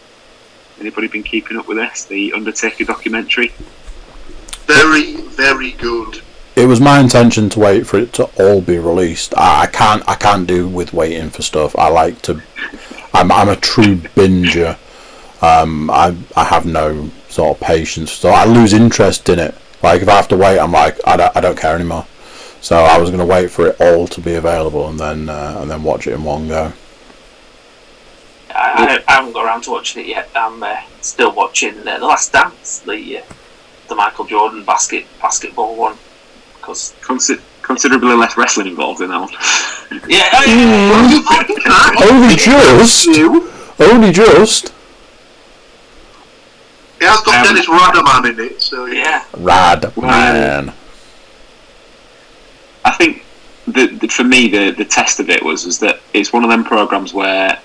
Anybody been keeping up with this? The Undertaker documentary. Very, very good. It was my intention to wait for it to all be released. I, I can't. I can't do with waiting for stuff. I like to. I'm. I'm a true binger. Um, I. I have no sort of patience, so I lose interest in it. Like if I have to wait, I'm like I don't. I don't care anymore. So I was going to wait for it all to be available and then uh, and then watch it in one go. I, I haven't got around to watching it yet. I'm uh, still watching uh, The Last Dance, the uh, the Michael Jordan basket basketball one. Because Consi- considerably less wrestling involved in that one. yeah, I- Only just. Only just. It has got Um, Dennis Rodman in it, so yeah, Rad man. I think the, the, for me the, the test of it was was that it's one of them programs where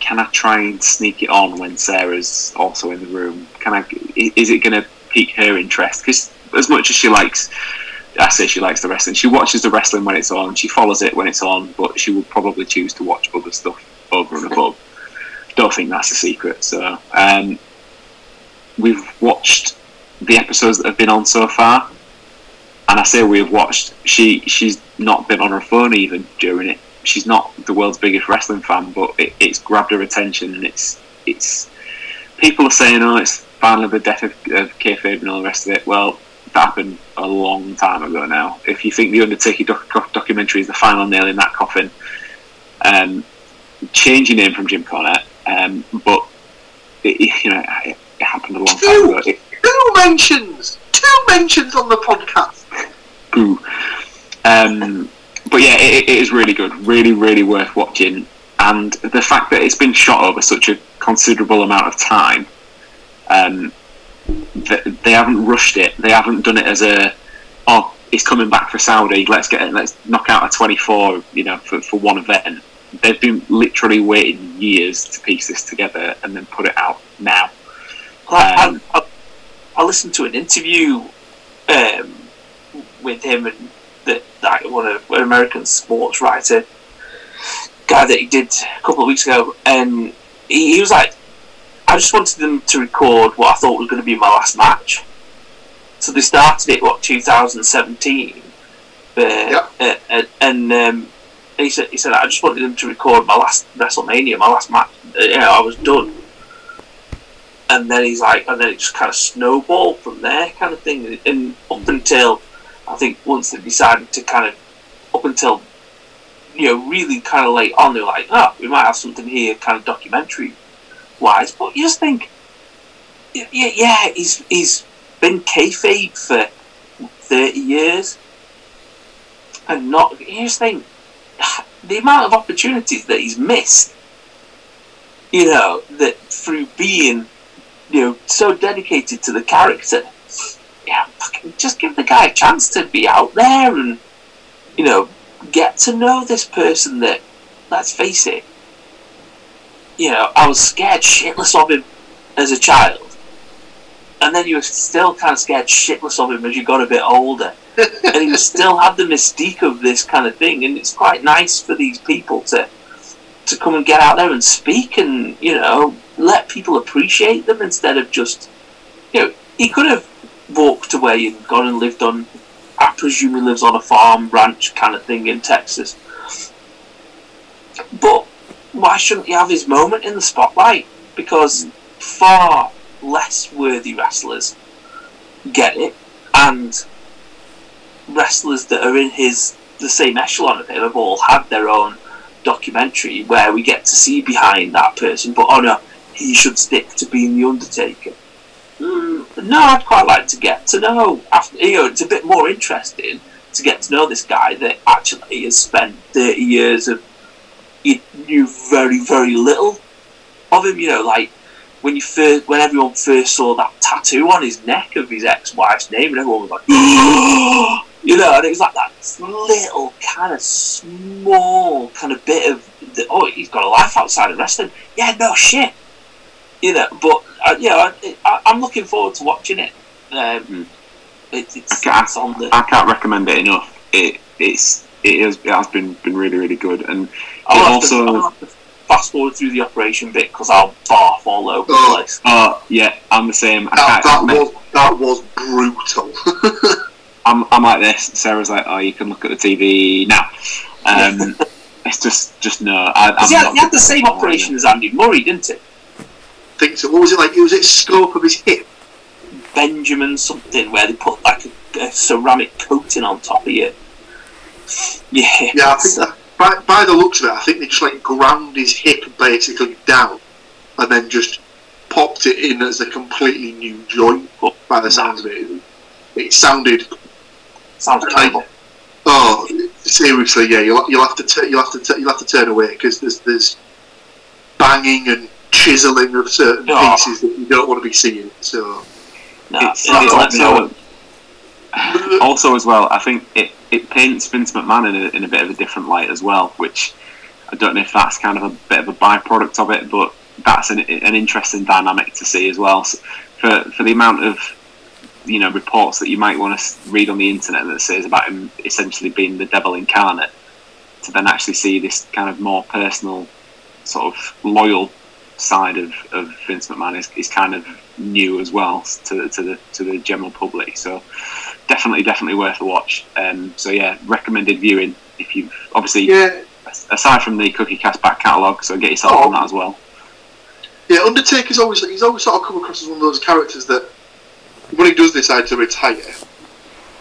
can I try and sneak it on when Sarah's also in the room? Can I? i- Is it going to pique her interest? Because as much as she likes, I say she likes the wrestling. She watches the wrestling when it's on. She follows it when it's on, but she will probably choose to watch other stuff over and above. Don't think that's a secret. So um, we've watched the episodes that have been on so far and I say we have watched. She she's not been on her phone even during it. She's not the world's biggest wrestling fan, but it, it's grabbed her attention, and it's it's people are saying, "Oh, it's finally the death of, of kayfabe and all the rest of it." Well, that happened a long time ago now. If you think the Undertaker doc- doc- documentary is the final nail in that coffin, um, change your name from Jim Cornette, um, but it, you know it, it happened a long time ago. It, two mentions, two mentions on the podcast. Ooh. Um, but yeah, it, it is really good, really, really worth watching. And the fact that it's been shot over such a considerable amount of time, um, th- they haven't rushed it. They haven't done it as a, oh, it's coming back for Saudi. Let's get it. Let's knock out a twenty-four. You know, for, for one event. They've been literally waiting years to piece this together and then put it out now. Like, Um, I, I, I listened to an interview um, with him and that that one of an American sports writer guy that he did a couple of weeks ago, and he, he was like, "I just wanted them to record what I thought was going to be my last match." So they started it what 2017, uh, Yep. uh, uh, and um, he said he said I just wanted them to record my last WrestleMania, my last match. Uh, yeah, I was done and then he's like, and then it just kind of snowballed from there, kind of thing. And up until I think once they decided to kind of, up until you know, really kind of late on, they're like, oh, we might have something here, kind of documentary wise. But you just think, Yeah, yeah, he's he's been kayfabe for thirty years, and not. You the thing: the amount of opportunities that he's missed. You know that through being, you know, so dedicated to the character. Yeah, fucking just give the guy a chance to be out there and, you know, get to know this person that, let's face it, you know, I was scared shitless of him as a child. And then you were still kind of scared shitless of him as you got a bit older. and he still had the mystique of this kind of thing. And it's quite nice for these people to to come and get out there and speak and, you know, let people appreciate them instead of just, you know, he could have walked away and gone and lived on, I presume he lives on a farm, ranch kind of thing in Texas. But why shouldn't he have his moment in the spotlight? Because far less worthy wrestlers get it, and wrestlers that are in his the same echelon of him have all had their own documentary where we get to see behind that person. But oh no, he should stick to being the Undertaker. Mm, no, I'd quite like to get to know. After, you know, it's a bit more interesting to get to know this guy that actually has spent thirty years of you knew very very little of him. You know, like when you first, when everyone first saw that tattoo on his neck of his ex-wife's name, and everyone was like, you know, and it was like that little kind of small kind of bit of, the, oh, he's got a life outside of wrestling. Yeah, no shit, you know. But uh, you know, I, am looking forward to watching it. Um, it it's, it's on the. I can't recommend it enough. It it's it has, it has been been really really good, and I'll also. To, fast forward through the operation bit because I'll barf all over oh, the place. Oh yeah, I'm the same. That, that was that was brutal. I'm I'm like this. Sarah's like, oh, you can look at the TV now. Um, it's just just no. I, he, had, he had the same operation as Andy Murray, didn't he? So. What was it like? It was it scope of his hip. Birmingham something where they put like a, a ceramic coating on top of you. Yeah. Yeah, I think that by, by the looks of it, I think they just like ground his hip basically down, and then just popped it in as a completely new joint. By the sounds of it, it sounded sounds terrible. Oh, seriously, yeah. You'll, you'll have to t- you'll have to t- you'll have to turn away because there's there's banging and chiseling of certain pieces that you don't want to be seeing. So no, it's, it's also, also as well, I think it it paints Vince McMahon in a, in a bit of a different light as well, which I don't know if that's kind of a bit of a byproduct of it, but that's an, an interesting dynamic to see as well. So for for the amount of you know reports that you might want to read on the internet that says about him essentially being the devil incarnate, to then actually see this kind of more personal, sort of loyal side of, of Vince McMahon is, is kind of new as well to, to the to the general public. So definitely, definitely worth a watch. Um, so yeah, recommended viewing if you've obviously yeah. aside from the Cookie Cast back catalogue, so get yourself oh. on that as well. Yeah, Undertaker's always he's always sort of come across as one of those characters that when he does decide to retire,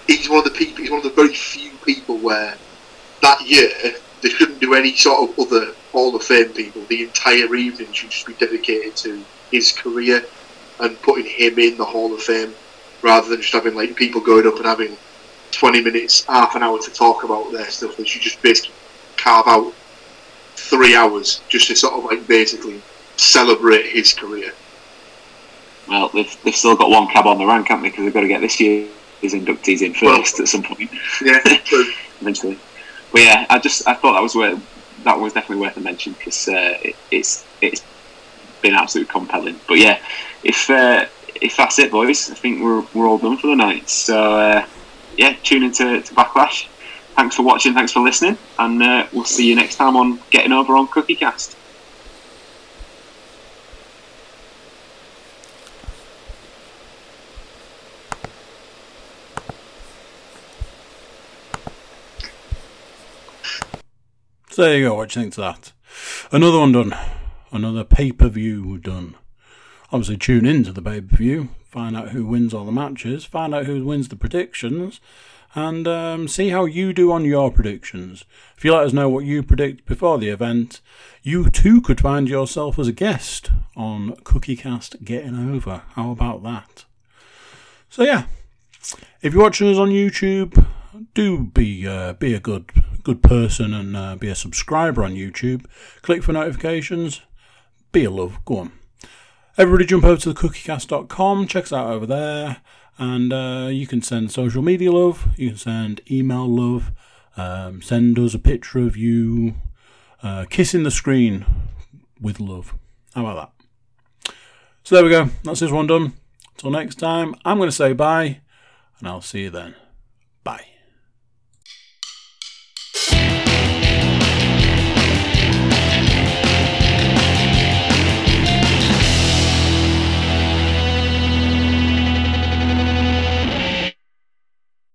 he's one of the people. He's one of the very few people where that year they couldn't do any sort of other Hall of Fame people. The entire evening should just be dedicated to his career and putting him in the Hall of Fame rather than just having like people going up and having 20 minutes, half an hour to talk about their stuff. They should just basically carve out three hours just to sort of like basically celebrate his career. Well, they've, they've still got one cab on the rank, haven't they? Because they've got to get this year's inductees in first well, at some point. Yeah, eventually. But yeah, I just I thought that was worth that was definitely worth a mention because uh, it, it's it's been absolutely compelling. But yeah, if uh, if that's it, boys, I think we're, we're all done for the night. So, uh, yeah, tune into to Backlash. Thanks for watching, thanks for listening, and uh, we'll see you next time on Getting Over on Cookie Cast. So there you go, what do you think of that? Another one done. Another pay per view done obviously tune in to the pay per view, find out who wins all the matches, find out who wins the predictions, and um, see how you do on your predictions. If you let us know what you predict before the event, you too could find yourself as a guest on CookieCast Getting Over. How about that? So yeah, if you're watching us on YouTube, do be uh, be a good good person and uh, be a subscriber on YouTube. Click for notifications. Be a love. Go on. Everybody jump over to the cookiecast.com, check us out over there, and uh, you can send social media love, you can send email love, um, send us a picture of you uh, kissing the screen with love. How about that? So there we go. That's this one done. Until next time, I'm going to say bye, and I'll see you then. Bye.